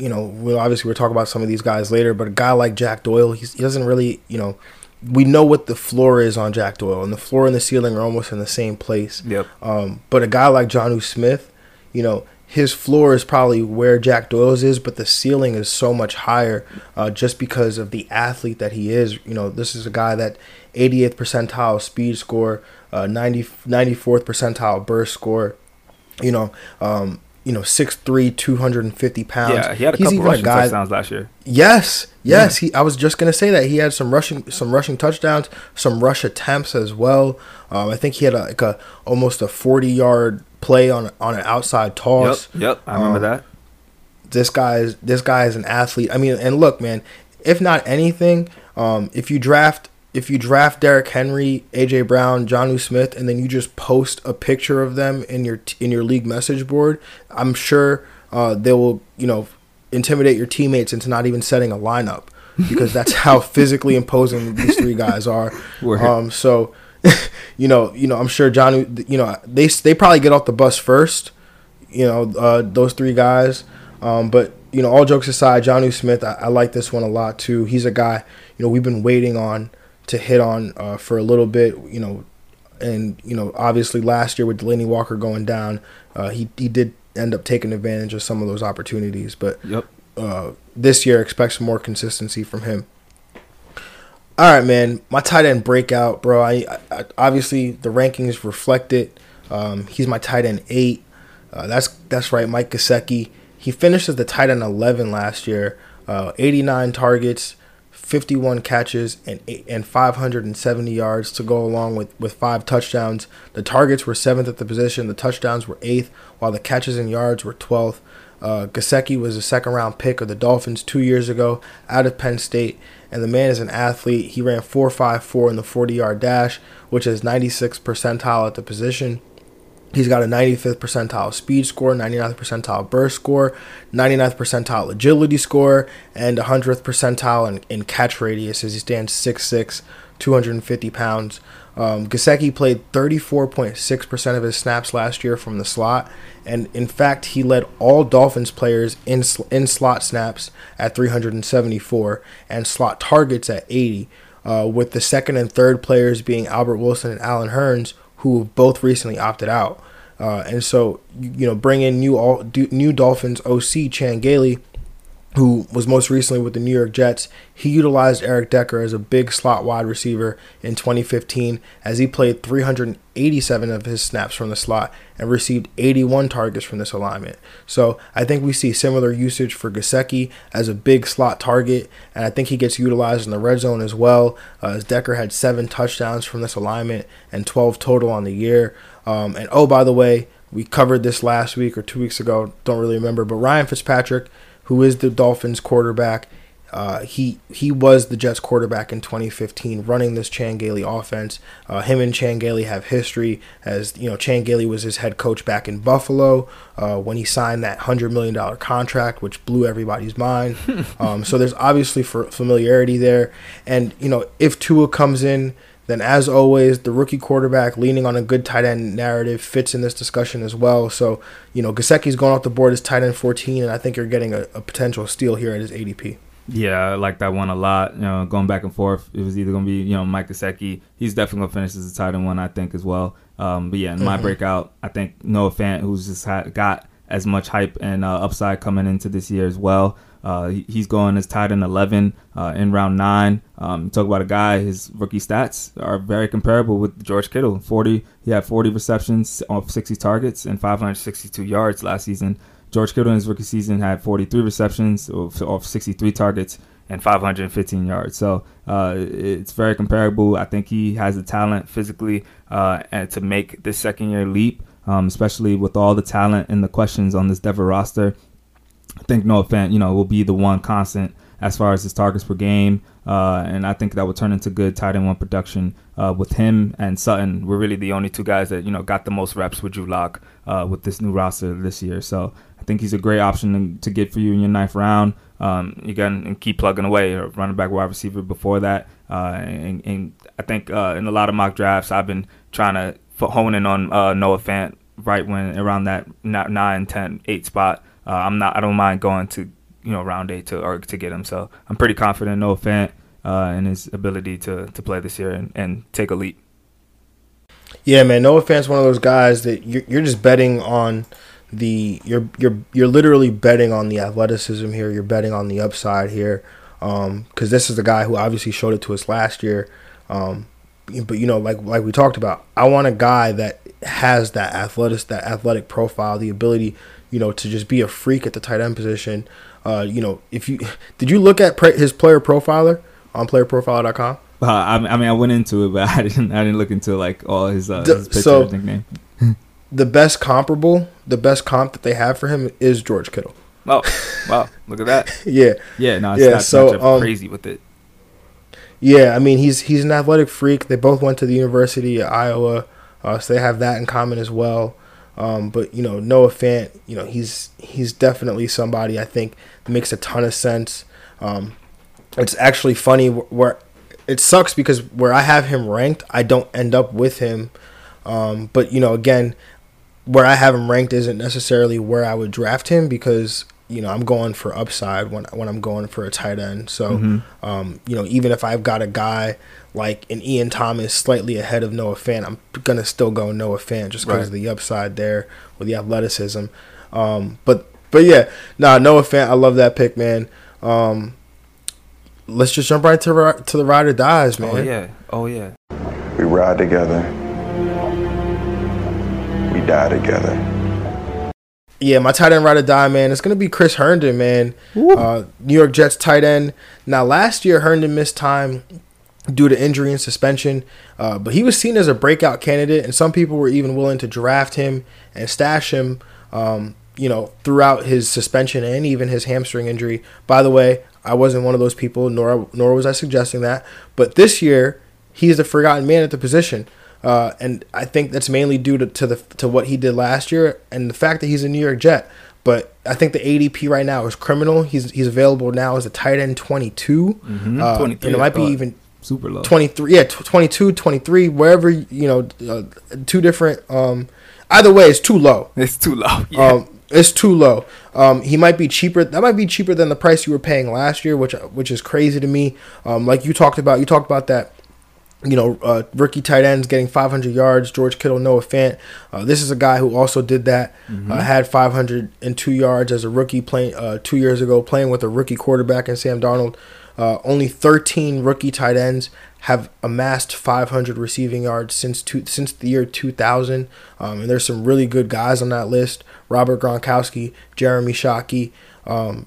you know, well, obviously we're talking about some of these guys later, but a guy like Jack Doyle, he's, he doesn't really, you know, we know what the floor is on Jack Doyle, and the floor and the ceiling are almost in the same place. Yep. Um, but a guy like Jonnu Smith, you know, his floor is probably where Jack Doyle's is, but the ceiling is so much higher uh, just because of the athlete that he is. You know, this is a guy that 88th percentile speed score, uh, 90, 94th percentile burst score. You know, um, you know, 6'3", 250 pounds. Yeah, he had a He's couple rushing guy- touchdowns last year. Yes, yes. He. I was just gonna say that he had some rushing, some rushing touchdowns, some rush attempts as well. Um, I think he had a, like a almost a forty yard play on on an outside Yep, toss. yep, I remember Um, that. This guy is this guy is an athlete. I mean, and look, man. If not anything, um, if you draft if you draft Derrick Henry, AJ Brown, Jonnu Smith, and then you just post a picture of them in your in your league message board, I'm sure uh, they will you know intimidate your teammates into not even setting a lineup because that's how *laughs* physically imposing these three guys are. Um, so, *laughs* you know, you know, I'm sure Johnny, you know, they they probably get off the bus first. You know, uh, those three guys. Um, but you know, all jokes aside, Jonnu Smith, I, I, like this one a lot too. He's a guy, you know, we've been waiting on to hit on uh, for a little bit. You know, and you know, obviously last year with Delanie Walker going down, uh, he he did end up taking advantage of some of those opportunities. But yep. uh, this year, expect some more consistency from him. All right, man. My tight end breakout, bro. I, I obviously the rankings reflect it. Um, he's my tight end eight. Uh, that's that's right, Mike Gesicki. He finished as the tight end eleven last year. Uh, 89 targets, 51 catches, and and 570 yards to go along with with five touchdowns. The targets were seventh at the position. The touchdowns were eighth, while the catches and yards were 12th. Uh, Gesicki was a second round pick of the Dolphins two years ago out of Penn State, and the man is an athlete. He ran 4.54 in the 40 yard dash, which is 96 percentile at the position. He's got a 95th percentile speed score, 99th percentile burst score, 99th percentile agility score, and 100th percentile in, in catch radius as he stands 6'6, 250 pounds. Um, Gesicki played 34.6% of his snaps last year from the slot, and in fact, he led all Dolphins players in in slot snaps at 374 and slot targets at 80, uh, with the second and third players being Albert Wilson and Allen Hurns, who both recently opted out. Uh, and so, you know, bring in new all, new Dolphins OC Chan Gailey who was most recently with the New York Jets. He utilized Eric Decker as a big slot wide receiver in 2015 as he played 387 of his snaps from the slot and received 81 targets from this alignment. So I think we see similar usage for Gesicki as a big slot target, and I think he gets utilized in the red zone as well. Uh, as Decker had seven touchdowns from this alignment and 12 total on the year. Um, and oh, by the way, we covered this last week or two weeks ago. Don't really remember, but Ryan Fitzpatrick who is the Dolphins quarterback. Uh, he he was the Jets quarterback in 2015, running this Chan Gailey offense. Uh, him and Chan Gailey have history, as you know. Chan Gailey was his head coach back in Buffalo uh, when he signed that hundred million dollar contract, which blew everybody's mind. *laughs* um, so there's obviously for familiarity there, and you know if Tua comes in then, as always, the rookie quarterback leaning on a good tight end narrative fits in this discussion as well. So, you know, Gesicki's going off the board as tight end 14, and I think you're getting a, a potential steal here at his ADP. Yeah, I like that one a lot. You know, going back and forth, it was either going to be, you know, Mike Gesicki. He's definitely going to finish as a tight end one, I think, as well. Um, but yeah, in my mm-hmm. breakout, I think Noah Fant, who's just had, got as much hype and uh, upside coming into this year as well. Uh, he's going as tight end 11 uh, in round nine. Um, talk about a guy, his rookie stats are very comparable with George Kittle. 40, he had 40 receptions off 60 targets and 562 yards last season. George Kittle in his rookie season had 43 receptions off 63 targets and 515 yards. So uh, it's very comparable. I think he has the talent physically uh, and to make this second year leap, um, especially with all the talent and the questions on this Denver roster. I think Noah Fant, you know, will be the one constant as far as his targets per game. Uh, and I think that will turn into good tight end one production uh, with him and Sutton. We're really the only two guys that you know got the most reps with Drew uh, with this new roster this year. So I think he's a great option to, get for you in your ninth round. Um, you can keep plugging away, or running back wide receiver before that. Uh, and, and, I think uh, in a lot of mock drafts, I've been trying to hone in on uh, Noah Fant right when around that 9, 10, 8 spot uh, I'm not. I don't mind going to you know round eight to or to get him. So I'm pretty confident Noah Fant uh, in his ability to to play this year and, and take a leap. Yeah, man. Noah Fant's one of those guys that you're, you're just betting on the you're you're you're literally betting on the athleticism here. You're betting on the upside here because um, this is the guy who obviously showed it to us last year. Um, but you know, like like we talked about, I want a guy that has that athletic that athletic profile, the ability you know, to just be a freak at the tight end position. Uh, you know, if you *laughs* did you look at pre- his player profiler on playerprofiler.com? Uh, I, I mean, I went into it, but *laughs* I didn't. I didn't look into like all his, uh, his picture so, nickname. *laughs* the best comparable, the best comp that they have for him is George Kittle. Oh, wow! Look at that. yeah. Yeah. No, it's yeah. Not, so um, crazy with it. Yeah, I mean, he's he's an athletic freak. They both went to the University of Iowa, uh, so they have that in common as well. Um, but you know, Noah Fant, you know, he's he's definitely somebody I think makes a ton of sense. Um, it's actually funny where it sucks because where I have him ranked, I don't end up with him. Um, but you know, again, where I have him ranked isn't necessarily where I would draft him because you know I'm going for upside when when I'm going for a tight end. So mm-hmm. um, you know, even if I've got a guy like an Ian Thomas slightly ahead of Noah Fant, I'm gonna still go Noah Fant just because right. of the upside there with the athleticism. Um, but but yeah, nah, Noah Fant, I love that pick, man. Um, let's just jump right to to the ride or dies, man. Oh yeah, oh yeah. We ride together. We die together. Yeah, my tight end ride or die, man. It's gonna be Chris Herndon, man. Uh, New York Jets tight end. Now, last year Herndon missed time due to injury and suspension, uh, but he was seen as a breakout candidate, and some people were even willing to draft him and stash him. Um, you know, throughout his suspension and even his hamstring injury. By the way, I wasn't one of those people, nor nor was I suggesting that. But this year, he's the forgotten man at the position. Uh, and I think that's mainly due to, to the to what he did last year and the fact that he's a New York Jet. But I think the ADP right now is criminal. He's he's available now as a tight end 22. Mm-hmm. Uh, and it might be even super low. 23, yeah, 22, 23, wherever, you know, uh, two different. Um, either way, it's too low. It's too low. *laughs* Yeah. Um, it's too low. Um, he might be cheaper. That might be cheaper than the price you were paying last year, which which is crazy to me. Um, like you talked about, you talked about that you know, uh, rookie tight ends getting 500 yards. George Kittle, Noah Fant. Uh, this is a guy who also did that. Mm-hmm. Uh, had 502 yards as a rookie playing uh, two years ago, playing with a rookie quarterback in Sam Darnold. Uh, only 13 rookie tight ends have amassed 500 receiving yards since two, since the year 2000. Um, and there's some really good guys on that list: Robert Gronkowski, Jeremy Shockey, um,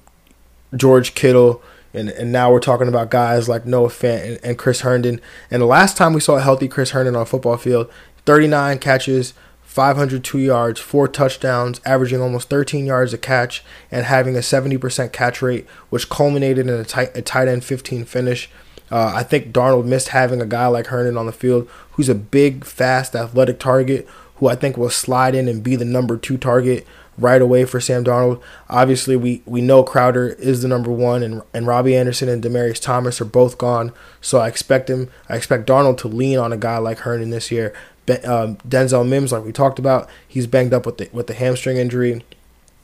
George Kittle. And, and now we're talking about guys like Noah Fant and, and Chris Herndon. And the last time we saw a healthy Chris Herndon on a football field, 39 catches, 502 yards, four touchdowns, averaging almost 13 yards a catch, and having a 70% catch rate, which culminated in a tight, a tight end 15 finish. Uh, I think Darnold missed having a guy like Herndon on the field who's a big, fast, athletic target who I think will slide in and be the number two target right away for Sam Darnold. Obviously, we, we know Crowder is the number one, and and Robbie Anderson and Demaryius Thomas are both gone. So I expect him. I expect Darnold to lean on a guy like Herndon this year. um, Denzel Mims, like we talked about, he's banged up with the with the hamstring injury,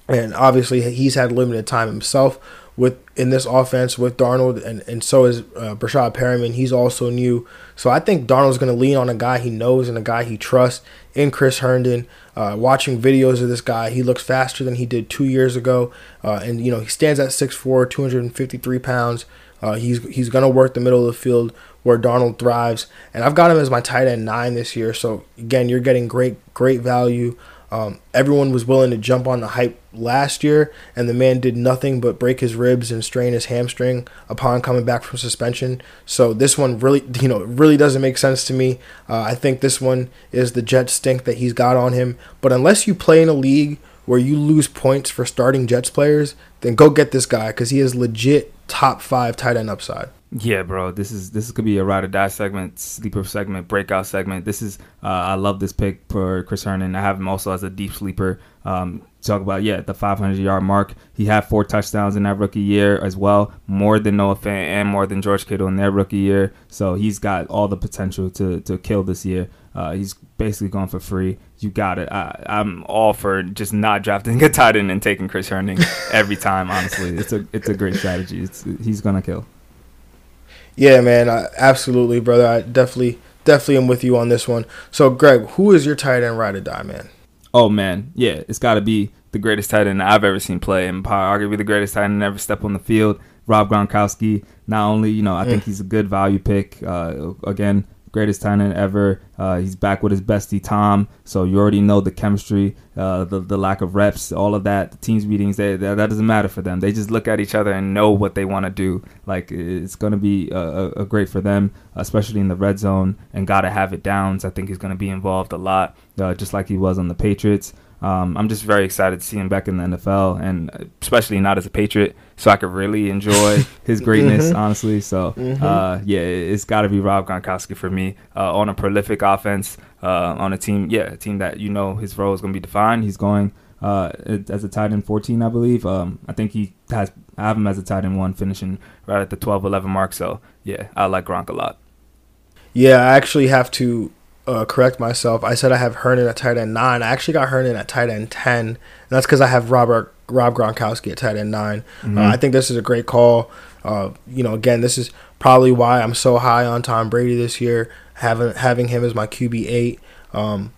and obviously he's had limited time himself with in this offense with Darnold, and, and so is uh, Breshad Perriman. He's also new. So I think Darnold's going to lean on a guy he knows and a guy he trusts in Chris Herndon. Uh, watching videos of this guy, he looks faster than he did two years ago. Uh, and, you know, he stands at 6'4, 253 pounds. Uh, he's he's going to work the middle of the field where Darnold thrives. And I've got him as my tight end nine this year. So, again, you're getting great, great value. Um, everyone was willing to jump on the hype last year, and the man did nothing but break his ribs and strain his hamstring upon coming back from suspension. So this one really, *laughs* you know, really doesn't make sense to me. Uh, I think this one is the Jets stink that he's got on him. But unless you play in a league where you lose points for starting Jets players, then go get this guy because he is legit top five tight end upside. Yeah, bro. This is this could be a ride or die segment, sleeper segment, breakout segment. This is uh, I love this pick for Chris Herndon. I have him also as a deep sleeper. Um, talk about yeah the 500 yard mark. He had four touchdowns in that rookie year as well, more than Noah Fant and more than George Kittle in their rookie year. So he's got all the potential to to kill this year. Uh, he's basically going for free. You got it. I, am all for just not drafting a tight end and taking Chris Herndon *laughs* every time. Honestly, it's a it's a great strategy. It's, he's gonna kill. Yeah, man, I, absolutely, brother. I definitely, definitely am with you on this one. So, Greg, who is your tight end ride or die, man? Oh man, yeah, it's got to be the greatest tight end I've ever seen play, and arguably the greatest tight end ever step on the field. Rob Gronkowski. Not only, you know, I mm. think he's a good value pick. Uh, again, greatest end ever. Uh, he's back with his bestie Tom, so you already know the chemistry, uh, the the lack of reps, all of that. The teams meetings, they, that, that doesn't matter for them. They just look at each other and know what they want to do. Like it's to be a, a, great for them, especially in the red zone. And gotta have it downs. I think he's to be involved a lot, uh, just like he was on the Patriots. um, I'm just very excited to see him back in the NFL, and especially not as a Patriot, so I could really enjoy his *laughs* greatness, Mm-hmm. honestly. So, uh, yeah, it- it's got to be Rob Gronkowski for me uh, on a prolific offense, uh, on a team, yeah, a team that you know his role is going to be defined. He's going uh, as a tight end 14, I believe. Um, I think he has I have him as a tight end one, finishing right at the 12, 11 mark. So, yeah, I like Gronk a lot. Yeah, I actually have to uh, correct myself. I said I have Herndon at tight end nine. I actually got Herndon at tight end ten, and that's because I have Robert Rob Gronkowski at tight end 9 Uh, I think this is a great call. Uh, you know, again, this is probably why I'm so high on Tom Brady this year, having having him as my QB eight. Um,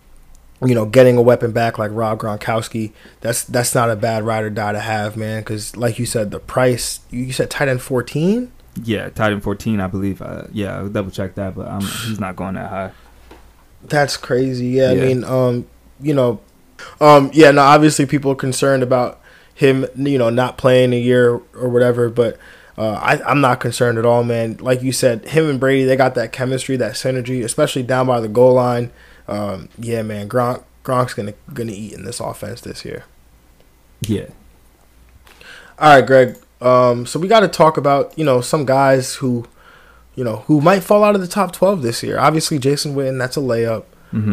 you know, getting a weapon back like Rob Gronkowski, that's that's not a bad ride or die to have, man. Because like you said, the price you said tight end fourteen. Yeah, tight end 14, I believe. Uh, yeah, I'll double check that, but um, he's not going that high. That's crazy. Yeah, I mean, um, you know, um, yeah. Now, obviously, people are concerned about him, you know, not playing a year or whatever. But uh, I, I'm not concerned at all, man. Like you said, him and Brady, they got that chemistry, that synergy, especially down by the goal line. Um, yeah, man, Gronk, Gronk's gonna gonna eat in this offense this year. Yeah. All right, Greg. Um, so we got to talk about you know some guys who, you know, who might fall out of the top twelve this year. Obviously, Jason Witten, that's a layup.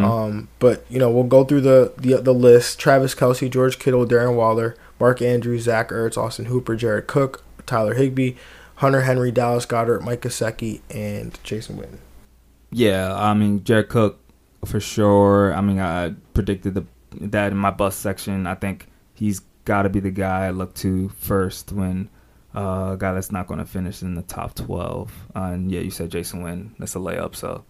Um, but you know, we'll go through the, the the list: Travis Kelce, George Kittle, Darren Waller, Mark Andrews, Zach Ertz, Austin Hooper, Jared Cook, Tyler Higbee, Hunter Henry, Dallas Goedert, Mike Gesicki, and Jason Witten. Yeah, I mean Jared Cook for sure. I mean I predicted the that in my bust section. I think he's got to be the guy I look to first when uh, a guy that's not going to finish in the top twelve. Uh, and yeah, you said Jason Witten. That's a layup. So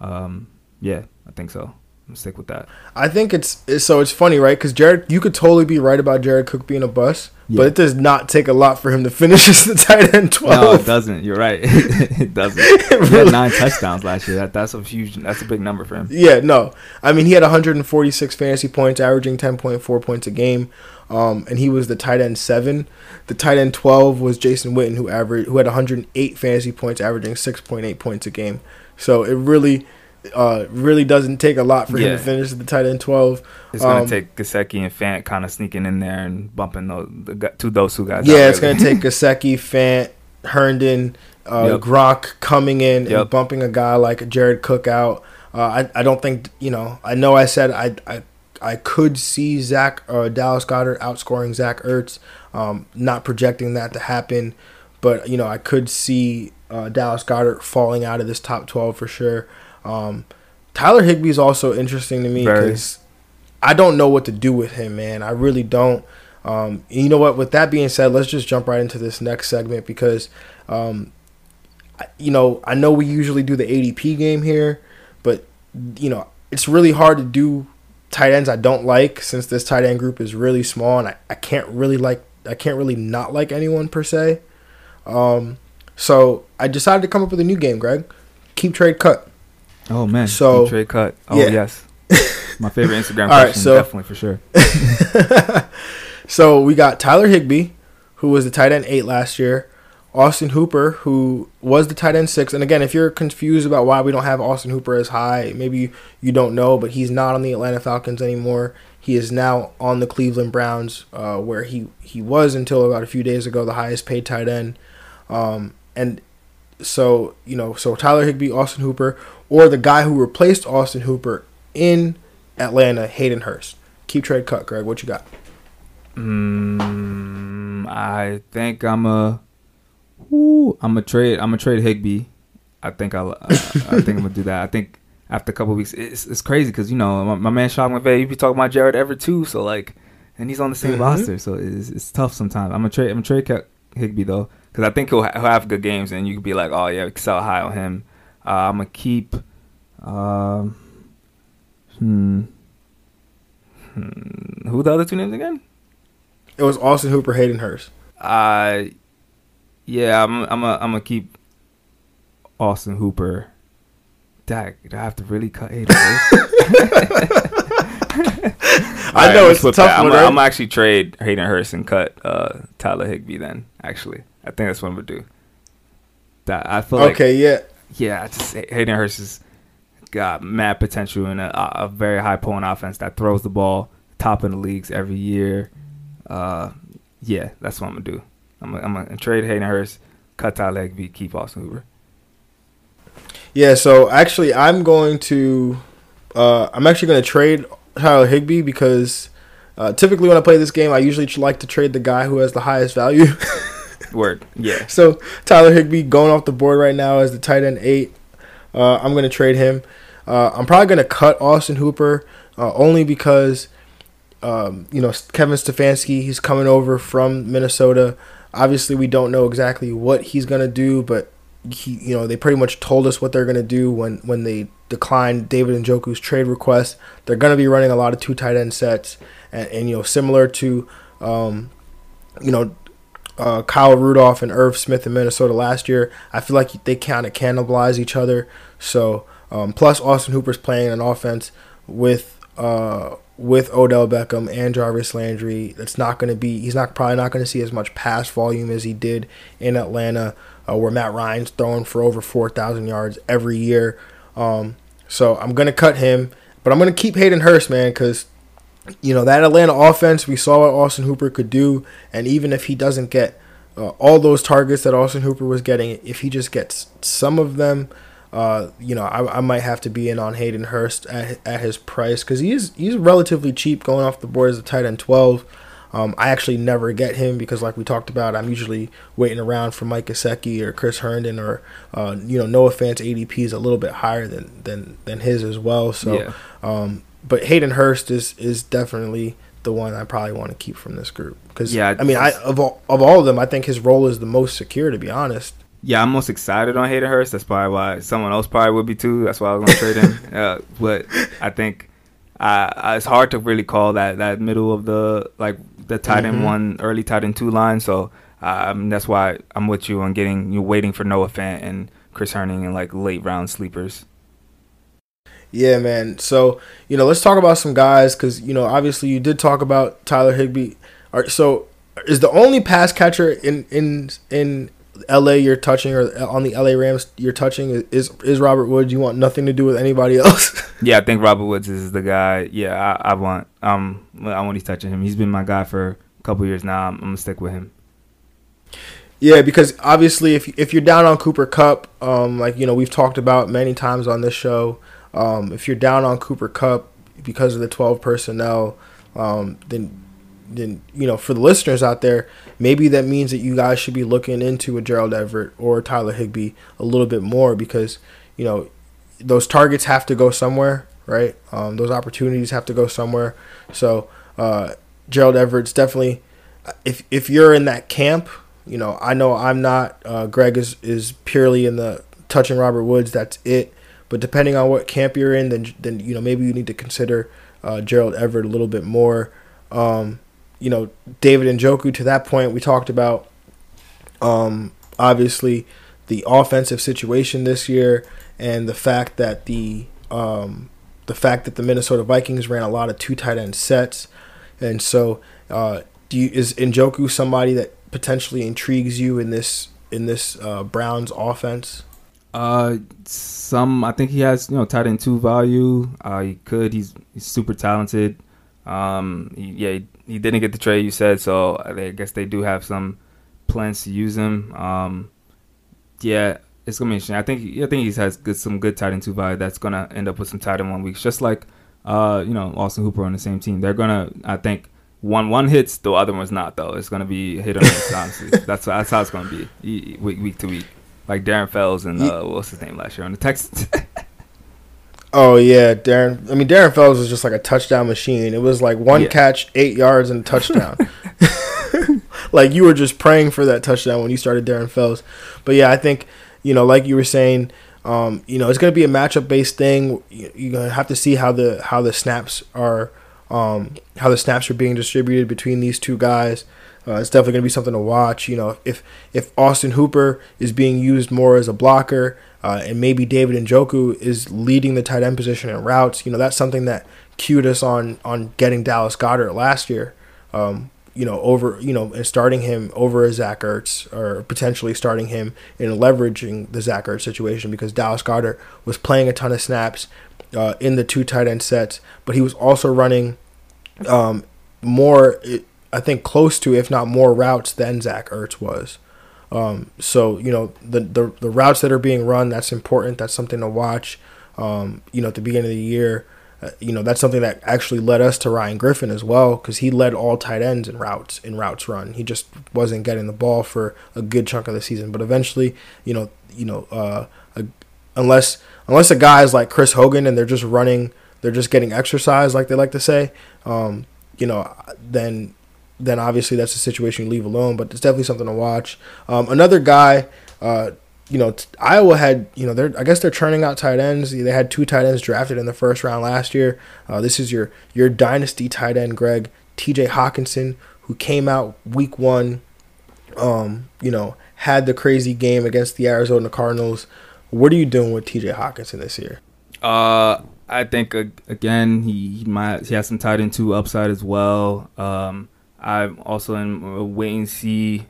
um, yeah, I think so. I'm stick with that. I think it's, it's so it's funny, right? Because Jared, you could totally be right about Jared Cook being a bust, Yeah. but it does not take a lot for him to *laughs* finish as the tight end twelve. No, twelve. it doesn't. You're right. *laughs* it doesn't. *laughs* He had nine touchdowns last year. That that's a huge. That's a big number for him. Yeah, no. I mean, he had 146 fantasy points, averaging 10.4 points a game, um, and he was the tight end seven. The tight end 12 was Jason Witten, who averaged who had 108 fantasy points, averaging 6.8 points a game. So it really, uh, really doesn't take a lot for him to finish the tight end 12. It's gonna Um, take Gesicki and Fant kind of sneaking in there and bumping those the, to those two guys. Yeah, it's gonna take *laughs* Gesicki, Fant, Herndon, uh, Yep. Gronk coming in and bumping a guy like Jared Cook out. Uh, I I don't think you know. I know I said I I, I could see Zach uh, Dallas Goedert outscoring Zach Ertz. Um, not projecting that to happen, but you know I could see uh, Dallas Goedert falling out of this top twelve for sure. Um, Tyler Higbee is also interesting to me because I don't know what to do with him, man. I really don't. Um, you know what? With that being said, let's just jump right into this next segment because, um, I- you know, I know we usually do the ADP game here, but you know, it's really hard to do tight ends I don't like since this tight end group is really small and I, I can't really like I can't really not like anyone per se. Um, so I decided to come up with a new game, Greg. Keep trade cut. Oh man, So- trade cut. Oh yeah. yes, *laughs* my favorite Instagram All right, so- definitely for sure. *laughs* So we got Tyler Higbee, who was the tight end eight last year. Austin Hooper, who was the tight end six. And again, if you're confused about why we don't have Austin Hooper as high, maybe you, you don't know, but he's not on the Atlanta Falcons anymore. He is now on the Cleveland Browns, uh, where he, he was until about a few days ago the highest paid tight end. Um, and so, you know, so Tyler Higbee, Austin Hooper, or the guy who replaced Austin Hooper in Atlanta, Hayden Hurst. Keep trade cut, Greg. What you got? Mm, I think I'm a. Ooh, I'm a trade. I'm a trade Higbee. I think I'll. I, I think I'm gonna do that. I think after a couple weeks, it's it's crazy because you know my, my man Sean McVay. You be talking about Gerald Everett too, so like, and he's on the same Mhm. roster, so it's, it's tough sometimes. I'm a trade. I'm a trade cut Higbee though, because I think he'll, ha- he'll have good games, and you could be like, oh yeah, we can sell high on him. Uh, I'm gonna keep. Um, hmm. Hmm. Who the other two names again? It was Austin Hooper, Hayden Hurst. Uh yeah, I'm I'm a, I'm gonna keep Austin Hooper. Dag, do I have to really cut Hayden Hurst? *laughs* *laughs* I know it's a tough I'm, one, gonna- right? I'm actually trade Hayden Hurst and cut uh, Tyler Higbee. Then actually, I think that's what I'm gonna do. That I feel like Okay, yeah. yeah, I just Hayden Hurst has got mad potential in a, a very high pulling offense that throws the ball top in the leagues every year. Uh, yeah, that's what I'm gonna do. I'm gonna, I'm gonna trade Hayden Hurst, cut Tyler Higbee, keep Austin Hooper. Yeah, so actually, I'm going to, uh, I'm actually going to trade Tyler Higbee because uh, typically when I play this game, I usually like to trade the guy who has the highest value. *laughs* Word, yeah. *laughs* So Tyler Higbee going off the board right now as the tight end eight. Uh, I'm to trade him. Uh, I'm probably to cut Austin Hooper uh, only because, um, you know, Kevin Stefanski, he's coming over from Minnesota. Obviously, we don't know exactly what he's to do, but he, you know, they pretty much told us what they're to do when, when they declined David Njoku's trade request. They're to be running a lot of two tight end sets, and, and you know, similar to, um, you know, uh, Kyle Rudolph and Irv Smith in Minnesota last year. I feel like they kind of cannibalize each other. So um, plus Austin Hooper's playing an offense with uh, with Odell Beckham and Jarvis Landry. That's not going to be. He's not probably not going to see as much pass volume as he did in Atlanta, uh, where Matt Ryan's throwing for over four thousand yards every year. Um, so I'm going to cut him, but I'm going to keep Hayden Hurst, man, because you know that Atlanta offense. We saw what Austin Hooper could do, and even if he doesn't get uh, all those targets that Austin Hooper was getting, if he just gets some of them, uh, you know, I, I might have to be in on Hayden Hurst at, at his price because he's he's relatively cheap going off the board as a tight end twelve. Um, I actually never get him because, like we talked about, I'm usually waiting around for Mike Gesicki or Chris Herndon or uh, you know Noah Fant's ADP is a little bit higher than than than his as well. So, Yeah. um, but Hayden Hurst is is definitely the one I probably want to keep from this group because Yeah, I mean I of all, of all of them I think his role is the most secure to be honest. Yeah, I'm most excited on Hayden Hurst. That's probably why someone else probably would be too. That's why I was gonna trade him. *laughs* Uh, but I think uh, it's hard to really call that that middle of the like the tight end Mhm. one, early tight end two line. So um, that's why I'm with you on getting you waiting for Noah Fant and Chris Herndon and like late round sleepers. Yeah, man. So you know, let's talk about some guys because you know, obviously, you did talk about Tyler Higbee. All right, so is the only pass catcher in in in L.A. you're touching or on the L.A. Rams you're touching is is Robert Woods? You want nothing to do with anybody *laughs* else? Yeah, I think Robert Woods is the guy. Yeah, I, I want um I want he's touching him. He's been my guy for a couple years now. I'm, I'm gonna stick with him. Yeah, because obviously, if if you're down on Cooper Kupp, um, like you know we've talked about many times on this show, um, if you're down on Cooper Kupp because of the 12 personnel, um, then then you know for the listeners out there, maybe that means that you guys should be looking into a Gerald Everett or Tyler Higbee a little bit more because you know those targets have to go somewhere, right? Um, those opportunities have to go somewhere. So uh, Gerald Everett's definitely if if you're in that camp, you know, I know I'm not. Uh, Greg is is purely in the touching Robert Woods. That's it. But depending on what camp you're in, then then you know maybe you need to consider uh, Gerald Everett a little bit more. Um, you know, David Njoku. To that point, we talked about um, obviously the offensive situation this year and the fact that the um, the fact that the Minnesota Vikings ran a lot of two tight end sets, and so uh, do you, is Njoku somebody that potentially intrigues you in this in this uh, Browns offense? Uh, some I think he has you know tight end two value. Uh, he could. He's he's super talented. Um, he, yeah, he, he didn't get the trade you said, so I guess they do have some plans to use him. Um, yeah, it's gonna be interesting. I think I think he has good some good tight end two value. That's gonna end up with some tight end one weeks, just like uh you know Austin Hooper on the same team. They're gonna I think. One one hits, the other one's not though. It's gonna be hit or miss. *laughs* honestly, that's that's how it's gonna be week week to week like Darren Fells and uh, what's his name last year on the Texans. *laughs* Oh yeah, Darren. I mean, Darren Fells was just like a touchdown machine. It was like one Yeah. catch, eight yards, and a touchdown. *laughs* *laughs* like you were just praying for that touchdown when you started Darren Fells. But yeah, I think you know, like you were saying, um, you know, it's gonna be a matchup based thing. You- You're gonna have to see how the how the snaps are, um, how the snaps are being distributed between these two guys. Uh, it's definitely going to be something to watch. You know, if if Austin Hooper is being used more as a blocker, uh, and maybe David Njoku is leading the tight end position in routes, you know, that's something that cued us on on getting Dallas Goedert last year. Um, you know, over you know, and starting him over a Zach Ertz, or potentially starting him and leveraging the Zach Ertz situation because Dallas Goedert was playing a ton of snaps uh, in the two tight end sets, but he was also running um, more, I think, close to, if not more routes than Zach Ertz was. Um, so you know the, the the routes that are being run, that's important. That's something to watch. Um, you know, at the beginning of the year, uh, you know that's something that actually led us to Ryan Griffin as well because he led all tight ends in routes in routes run. He just wasn't getting the ball for a good chunk of the season, but eventually, you know, you know, uh, a, unless unless a guy is like Chris Hogan and they're just running, they're just getting exercise, like they like to say. Um, you know, then then obviously that's a situation you leave alone. But it's definitely something to watch. Um, another guy, uh, you know, Iowa had, you know, they're I guess they're churning out tight ends. They had two tight ends drafted in the first round last year. Uh, this is your your dynasty tight end, Greg T.J. Hockenson, who came out week one. Um, you know, had the crazy game against the Arizona Cardinals. What are you doing with T.J. Hockenson this year? Uh, I think again he, he might he has some tight end two upside as well. Um, I'm also in a wait and see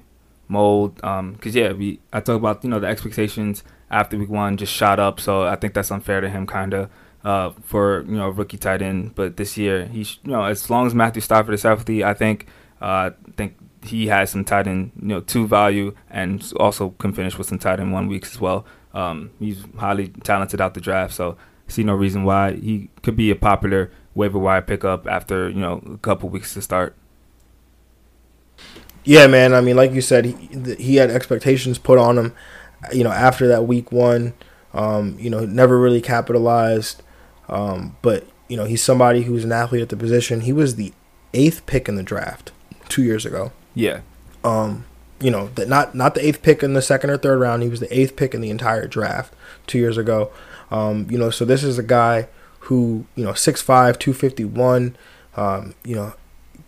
mode because um, yeah, we I talk about you know the expectations after week one just shot up, so I think that's unfair to him kind of uh, for you know rookie tight end. But this year he's you know as long as Matthew Stafford is healthy, I think uh, I think he has some tight end you know two value and also can finish with some tight end one weeks as well. Um, he's highly talented out the draft, so see no reason why he could be a popular waiver wire pickup after you know a couple weeks to start. Yeah, man. I mean, like you said, he, he had expectations put on him. You know, after that week one, um, you know, never really capitalized. Um, but you know, he's somebody who's an athlete at the position. He was the eighth pick in the draft two years ago. Yeah. Um, you know, that not not the eighth pick in the second or third round. He was the eighth pick in the entire draft two years ago. Um, you know, so this is a guy who you know 6'5", 251, um, you know,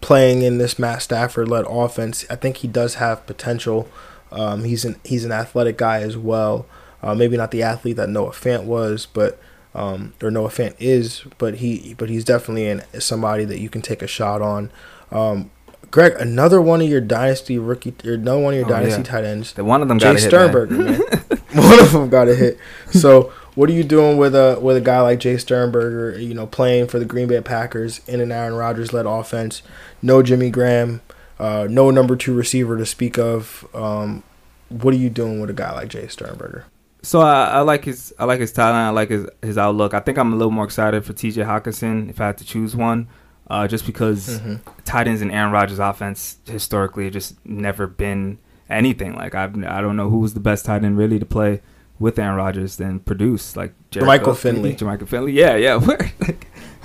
playing in this Matt Stafford led offense. I think he does have potential. Um, he's an he's an athletic guy as well. Uh, maybe not the athlete that Noah Fant was, but um, or Noah Fant is, but he but he's definitely an, somebody that you can take a shot on. Um, Greg, another one of your dynasty rookie, or another one of your oh, dynasty yeah. tight ends. The one of them got Jace Sternberger, man. man. *laughs* one of them got a hit. So what are you doing with a with a guy like Jace Sternberger? You know, playing for the Green Bay Packers in an Aaron Rodgers led offense. No Jimmy Graham, uh, no number two receiver to speak of. Um, what are you doing with a guy like Jace Sternberger? So I, I, like his I like his talent. I like his his outlook. I think I'm a little more excited for T.J. Hockenson if I had to choose one, uh, just because mm-hmm. tight ends in Aaron Rodgers' offense historically just never been anything. Like I've I don't know who was the best tight end really to play with Aaron Rodgers than produce like Michael Finley. Michael Finley, yeah, yeah, *laughs*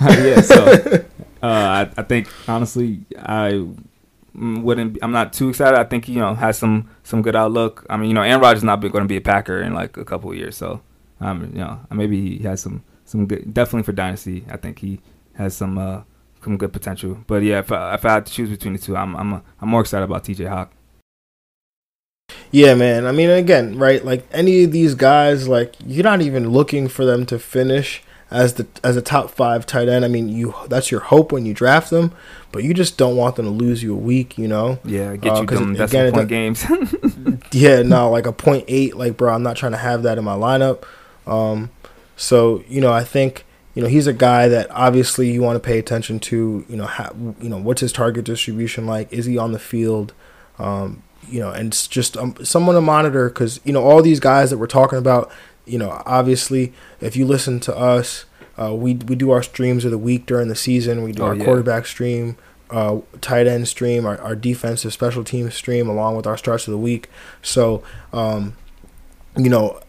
*laughs* yeah. So *laughs* uh, I, I think honestly, I wouldn't. I'm not too excited. I think you know has some some good outlook. I mean, you know, Aaron Rodgers not going to be a Packer in like a couple of years, so um, you know, maybe he has some some good. Definitely for dynasty, I think he has some uh some good potential. But yeah, if I, if I had to choose between the two, I'm I'm I'm more excited about T.J. Hawk. Yeah, man. I mean, again, right? Like any of these guys, like you're not even looking for them to finish as the as a top five tight end. I mean, you that's your hope when you draft them, but you just don't want them to lose you a week. You know? Yeah, get you uh, them again, point games. *laughs* *laughs* yeah, no, like a point eight. Like, bro, I'm not trying to have that in my lineup. Um, so you know, I think you know he's a guy that obviously you want to pay attention to. You know, how, you know what's his target distribution like? Is he on the field? Um, you know, and it's just um, someone to monitor because you know all these guys that we're talking about. You know, obviously, if you listen to us, uh, we we do our streams of the week during the season. We do oh, our yeah. quarterback stream, uh, tight end stream, our, our defensive special team stream, along with our starts of the week. So, um, you know,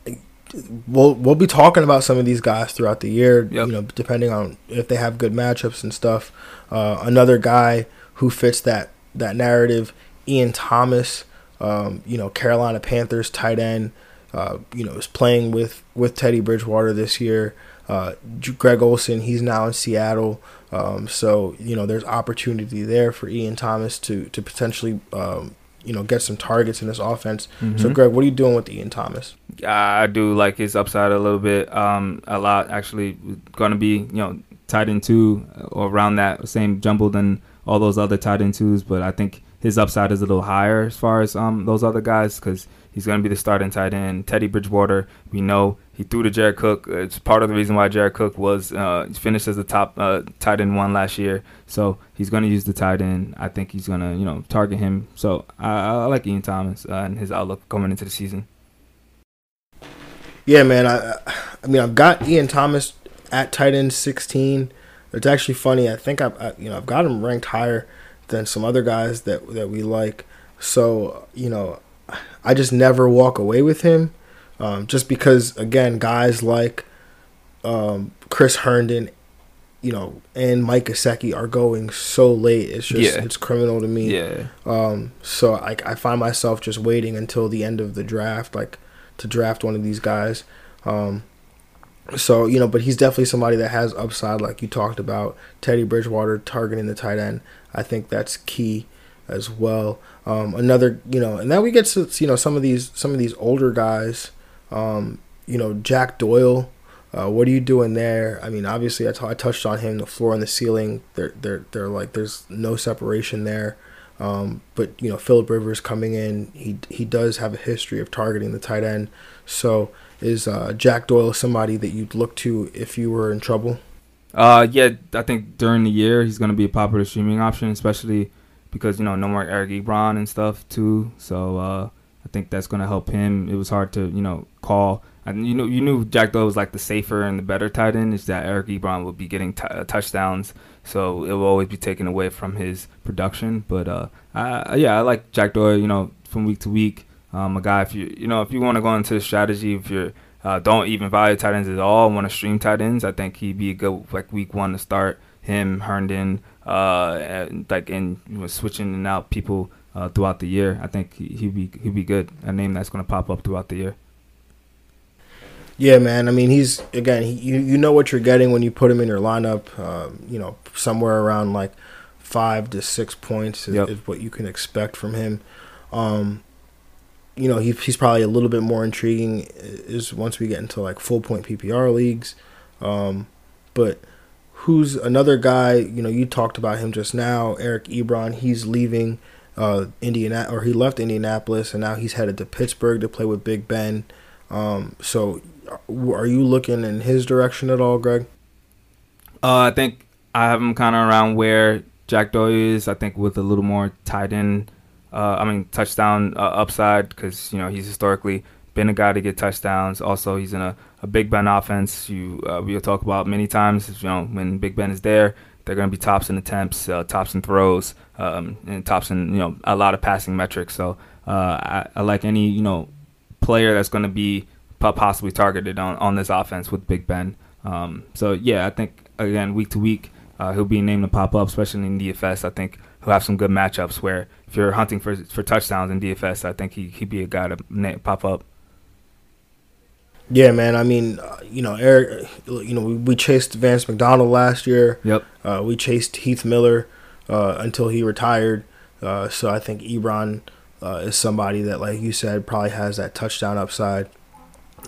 we'll we'll be talking about some of these guys throughout the year. Yep. You know, depending on if they have good matchups and stuff. Uh, another guy who fits that that narrative, Ian Thomas um, you know, Carolina Panthers tight end, uh, you know, is playing with, with Teddy Bridgewater this year. Uh, Greg Olsen, he's now in Seattle. Um, so, you know, there's opportunity there for Ian Thomas to, to potentially, um, you know, get some targets in this offense. Mm-hmm. So, Greg, what are you doing with Ian Thomas? I do like his upside a little bit, um, a lot. Actually, going to be, you know, tight end two or around that same jumble than all those other tight end twos. But I think his upside is a little higher as far as um those other guys because he's going to be the starting tight end. Teddy Bridgewater, we know he threw to Jared Cook. It's part of the reason why Jared Cook was uh, finished as the top uh, tight end one last year. So he's going to use the tight end. I think he's going to you know target him. So I, I like Ian Thomas uh, and his outlook coming into the season. Yeah, man. I I mean I've got Ian Thomas at tight end 16. It's actually funny. I think I've I, you know I've got him ranked higher than some other guys that that we like. So you know, I just never walk away with him, um, just because again, guys like um, Chris Herndon, you know, and Mike Gesicki are going so late. It's just Yeah. it's criminal to me. Yeah. Um, so I I find myself just waiting until the end of the draft, like to draft one of these guys. Um, so you know, but he's definitely somebody that has upside, like you talked about. Teddy Bridgewater targeting the tight end, I think that's key as well. Um, another, you know, and then we get to you know some of these some of these older guys. Um, you know, Jack Doyle. Uh, what are you doing there? I mean, obviously, I, t- I touched on him. The floor and the ceiling, they're they're they're like there's no separation there. Um, but you know, Philip Rivers coming in, he he does have a history of targeting the tight end. So is uh, Jack Doyle somebody that you'd look to if you were in trouble? Uh, yeah, I think during the year he's going to be a popular streaming option, especially because you know no more Eric Ebron and stuff too. So uh, I think that's going to help him. It was hard to you know call, and you know you knew Jack Doyle was like the safer and the better tight end. Is that Eric Ebron would be getting t- uh, touchdowns, so it will always be taken away from his production. But uh, I, yeah, I like Jack Doyle. You know, from week to week, um, a guy if you you know if you want to go into the strategy, if you're uh, don't even value tight ends at all, want to stream tight ends, I think he'd be a good like week one to start him, Herndon, uh, and, like and you know, switching and out people uh, throughout the year. I think he, he'd be he'd be good. A name that's going to pop up throughout the year. Yeah, man. I mean, he's again. He, you you know what you're getting when you put him in your lineup. Um, you know, somewhere around like five to six points is, Yep. is what you can expect from him. Um, you know, he, he's probably a little bit more intriguing is once we get into like full point PPR leagues. Um, but who's another guy? You know, you talked about him just now, Eric Ebron. He's leaving uh, Indiana, or he left Indianapolis, and now he's headed to Pittsburgh to play with Big Ben. Um, so, are you looking in his direction at all, Greg? Uh, I think I have him kind of around where Jack Doyle is. I think with a little more tight end, uh, I mean touchdown uh, upside because you know he's historically been a guy to get touchdowns. Also, he's in a, a Big Ben offense. You uh, we'll talk about many times. You know when Big Ben is there, they're going to be tops in attempts, uh, tops in throws, um, and tops in you know a lot of passing metrics. So uh, I, I like any you know player that's going to be possibly targeted on, on this offense with Big Ben. Um, so yeah, I think again week to week uh, he'll be named to pop up, especially in DFS. I think he'll have some good matchups where if you're hunting for for touchdowns in DFS, I think he he'd be a guy to pop up. Yeah, man. I mean, uh, you know, Eric. You know, we, we chased Vance McDonald last year. Yep. Uh, we chased Heath Miller uh, until he retired. Uh, so I think Ebron uh, is somebody that, like you said, probably has that touchdown upside.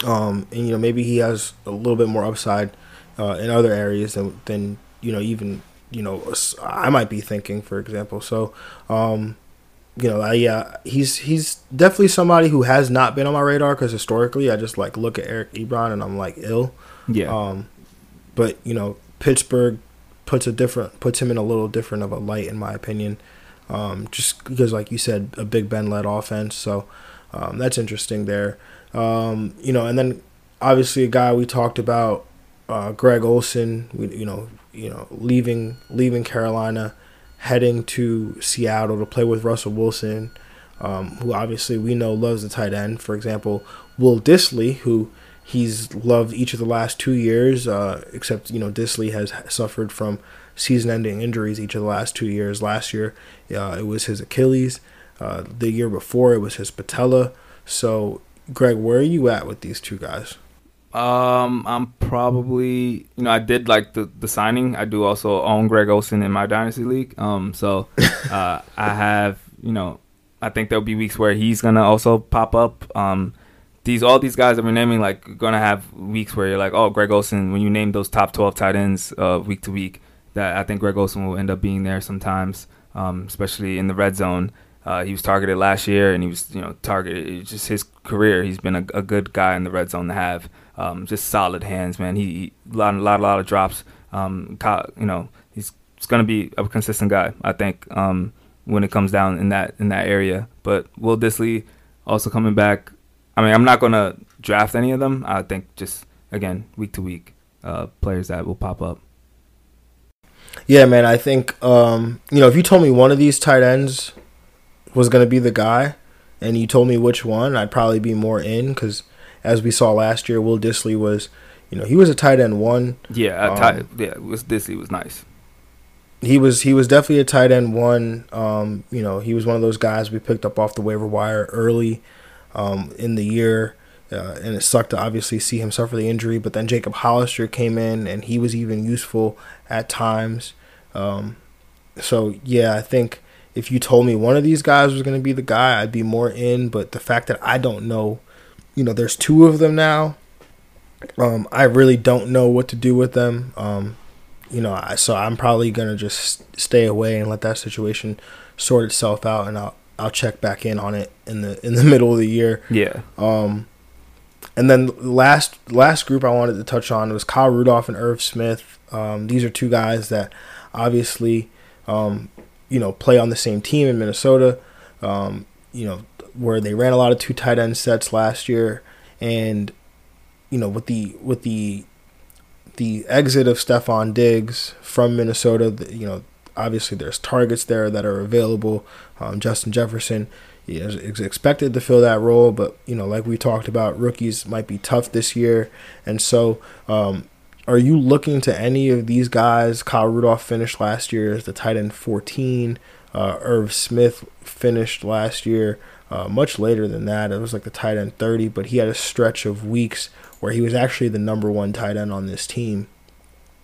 Um, and you know, maybe he has a little bit more upside uh, in other areas than than you know even you know I might be thinking, for example. So, um, you know, I, yeah, he's he's definitely somebody who has not been on my radar because historically, I just like look at Eric Ebron and I'm like ill. Yeah. Um, but you know, Pittsburgh puts a different puts him in a little different of a light in my opinion. Um, just because, like you said, a Big Ben led offense, so um, that's interesting there. Um, you know, and then obviously a guy we talked about, uh, Greg Olsen. You know, you know, leaving leaving Carolina, heading to Seattle to play with Russell Wilson, um, who obviously we know loves the tight end. For example, Will Dissly, who he's loved each of the last two years, uh, except you know Dissly has suffered from season-ending injuries each of the last two years. Last year, uh, it was his Achilles. Uh, the year before, it was his patella. So, Greg, where are you at with these two guys? Um, I'm probably you know I did like the the signing. I do also own Greg Olsen in my dynasty league. Um, so *laughs* uh, I have you know I think there'll be weeks where he's gonna also pop up. Um, these all these guys that we're naming like gonna have weeks where you're like, oh, Greg Olsen. When you name those top 12 tight ends uh, week to week, that I think Greg Olsen will end up being there sometimes, um, especially in the red zone. Uh, he was targeted last year, and he was you know targeted. just his career. He's been a, a, good guy in the red zone to have. Um, just solid hands, man. He, he a lot, lot, lot of drops. Um, you know, he's, he's going to be a consistent guy. I think um, when it comes down in that in that area. But Will Dissly also coming back. I mean, I'm not going to draft any of them. I think just again week to week uh, players that will pop up. Yeah, man. I think um, you know if you told me one of these tight ends was going to be the guy, and you told me which one, I'd probably be more in because as we saw last year, Will Dissly was, you know, he was a tight end one. Yeah, um, yeah, was Dissly was nice. He was he was definitely a tight end one. Um, you know, he was one of those guys we picked up off the waiver wire early um, in the year. Uh, and it sucked to obviously see him suffer the injury. But then Jacob Hollister came in, and he was even useful at times. Um, so yeah, I think if you told me one of these guys was going to be the guy, I'd be more in. But the fact that I don't know, you know, there's two of them now. Um, I really don't know what to do with them. Um, you know, I, so I'm probably gonna just stay away and let that situation sort itself out, and I'll I'll check back in on it in the in the *laughs* middle of the year. Yeah. Um, and then last last group I wanted to touch on was Kyle Rudolph and Irv Smith. Um, these are two guys that obviously um, you know, play on the same team in Minnesota. Um, you know, where they ran a lot of two tight end sets last year, and you know, with the with the the exit of Stefon Diggs from Minnesota, you know, obviously there's targets there that are available. Um, Justin Jefferson is expected to fill that role, but you know, like we talked about, rookies might be tough this year, and so um, are you looking to any of these guys? Kyle Rudolph finished last year as the tight end 14. Uh, Irv Smith finished last year uh, much later than that. It was like the tight end 30, but he had a stretch of weeks where he was actually the number one tight end on this team.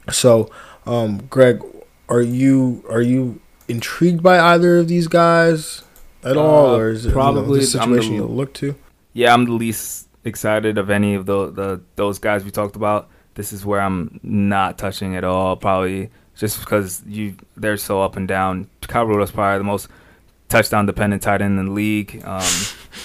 So, um, Greg, are you are you intrigued by either of these guys at all, uh, or is it probably you know, the situation you look to? Yeah, I'm the least excited of any of the, the those guys we talked about this is where I'm not touching at all. Probably just because you they're so up and down. Kyle Rudolph's probably the most touchdown dependent tight end in the league. Um,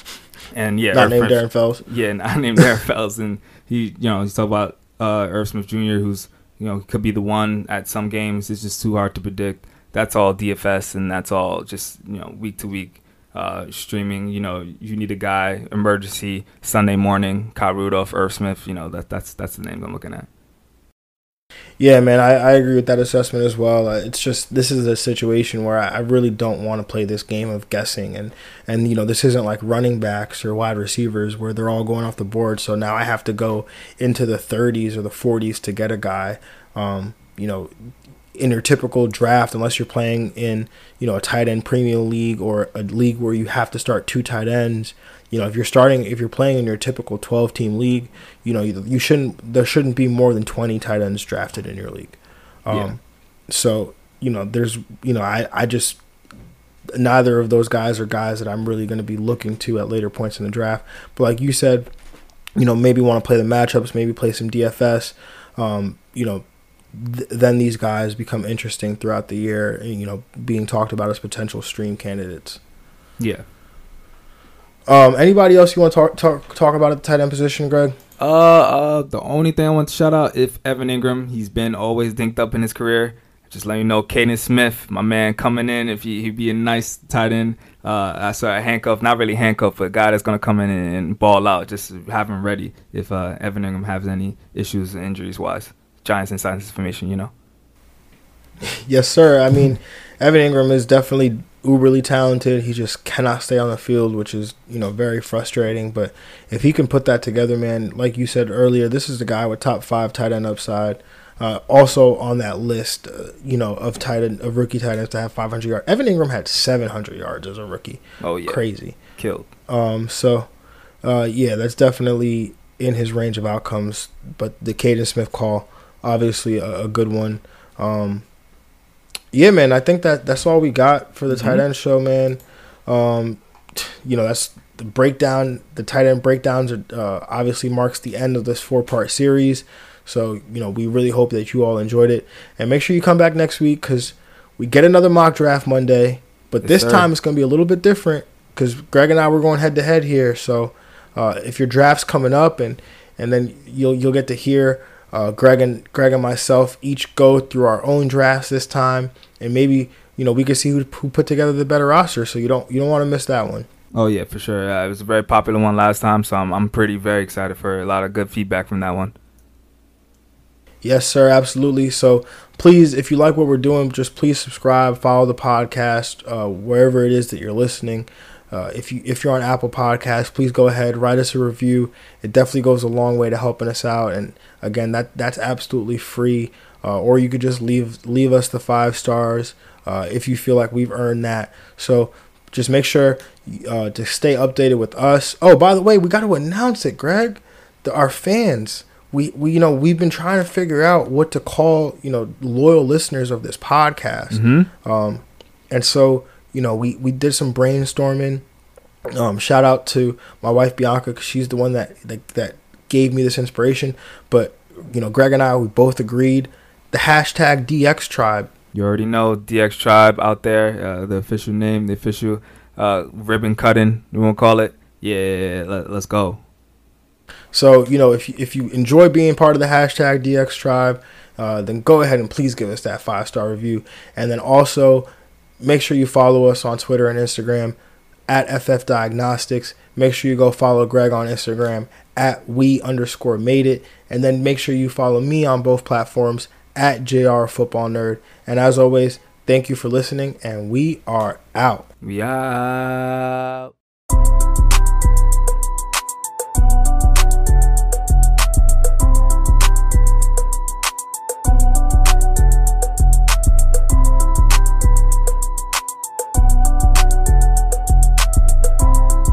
*laughs* and yeah, not named Darren Fells. Yeah, *laughs* not named Darren *laughs* Fells, and he, you know, he's talking about uh, Irv Smith Jr., who's you know could be the one at some games. It's just too hard to predict. That's all DFS, and that's all just you know week to week uh, streaming. You know, you need a guy emergency Sunday morning. Kyle Rudolph, Irv Smith. You know that that's that's the names I'm looking at. Yeah, man, I, I agree with that assessment as well. Uh, it's just this is a situation where I, I really don't want to play this game of guessing, and and you know this isn't like running backs or wide receivers where they're all going off the board. So now I have to go into the 30s or the 40s to get a guy. Um, you know, in your typical draft, unless you're playing in you know a tight end premium league or a league where you have to start two tight ends. You know, if you're starting, if you're playing in your typical 12 team league, you know you, you shouldn't there shouldn't be more than 20 tight ends drafted in your league. Um, yeah. So you know, there's you know I I just neither of those guys are guys that I'm really going to be looking to at later points in the draft. But like you said, you know, maybe want to play the matchups, maybe play some DFS. Um, you know, th- then these guys become interesting throughout the year. You know, being talked about as potential stream candidates. Yeah. Um. Anybody else you want to talk talk talk about at the tight end position, Greg? Uh, uh, the only thing I want to shout out if Evan Engram, he's been always dinked up in his career. Just let you know, Kaden Smith, my man, coming in. If he he'd be a nice tight end, uh, I saw a handcuff, not really handcuff, but a guy that's gonna come in and, and ball out. Just have him ready if uh, Evan Engram has any issues injuries wise. Giants and inside information, you know. Yes, sir. I mean, Evan Engram is definitely uberly talented. He just cannot stay on the field, which is you know very frustrating. But if he can put that together, man, like you said earlier, this is the guy with top five tight end upside. Uh, also on that list, uh, you know, of tight end, of rookie tight ends to have 500 yards. Evan Engram had 700 yards as a rookie. Oh yeah, crazy, killed. Um, so, uh, yeah, that's definitely in his range of outcomes. But the Kaden Smith call obviously a, a good one. Um, yeah, man, I think that that's all we got for the mm-hmm. tight end show, man. Um, you know, that's the breakdown. The tight end breakdowns are, uh, obviously marks the end of this four part series. So you know, we really hope that you all enjoyed it, and make sure you come back next week because we get another mock draft Monday. But Yes, this sir. time it's going to be a little bit different because Greg and I were going head to head here. So uh, if your draft's coming up, and and then you'll you'll get to hear uh, Greg and Greg and myself each go through our own drafts this time, and maybe you know we can see who, who put together the better roster. So you don't you don't want to miss that one. Oh yeah, for sure. Uh, it was a very popular one last time, so I'm I'm pretty very excited for a lot of good feedback from that one. Yes, sir, absolutely. So please, if you like what we're doing, just please subscribe, follow the podcast uh, wherever it is that you're listening. Uh, if you if you're on Apple Podcasts, please go ahead write us a review. It definitely goes a long way to helping us out. And again, that that's absolutely free. Uh, or you could just leave leave us the five stars uh, if you feel like we've earned that. So just make sure uh, to stay updated with us. Oh, by the way, we got to announce it, Greg. The, our fans we, we you know we've been trying to figure out what to call you know loyal listeners of this podcast um and so you know we we did some brainstorming um shout out to my wife bianca because she's the one that, that that gave me this inspiration but you know greg and i we both agreed the hashtag dx tribe You already know DX Tribe out there, uh, the official name, the official uh, ribbon cutting. We won't call it. Yeah, let, let's go. So you know, if you, if you enjoy being part of the hashtag DX Tribe, uh, then go ahead and please give us that five star review, and then also make sure you follow us on Twitter and Instagram at FF Diagnostics. Make sure you go follow Greg on Instagram at we underscore made it, and then make sure you follow me on both platforms at JR Football Nerd. And as always, thank you for listening, and we are out. We out.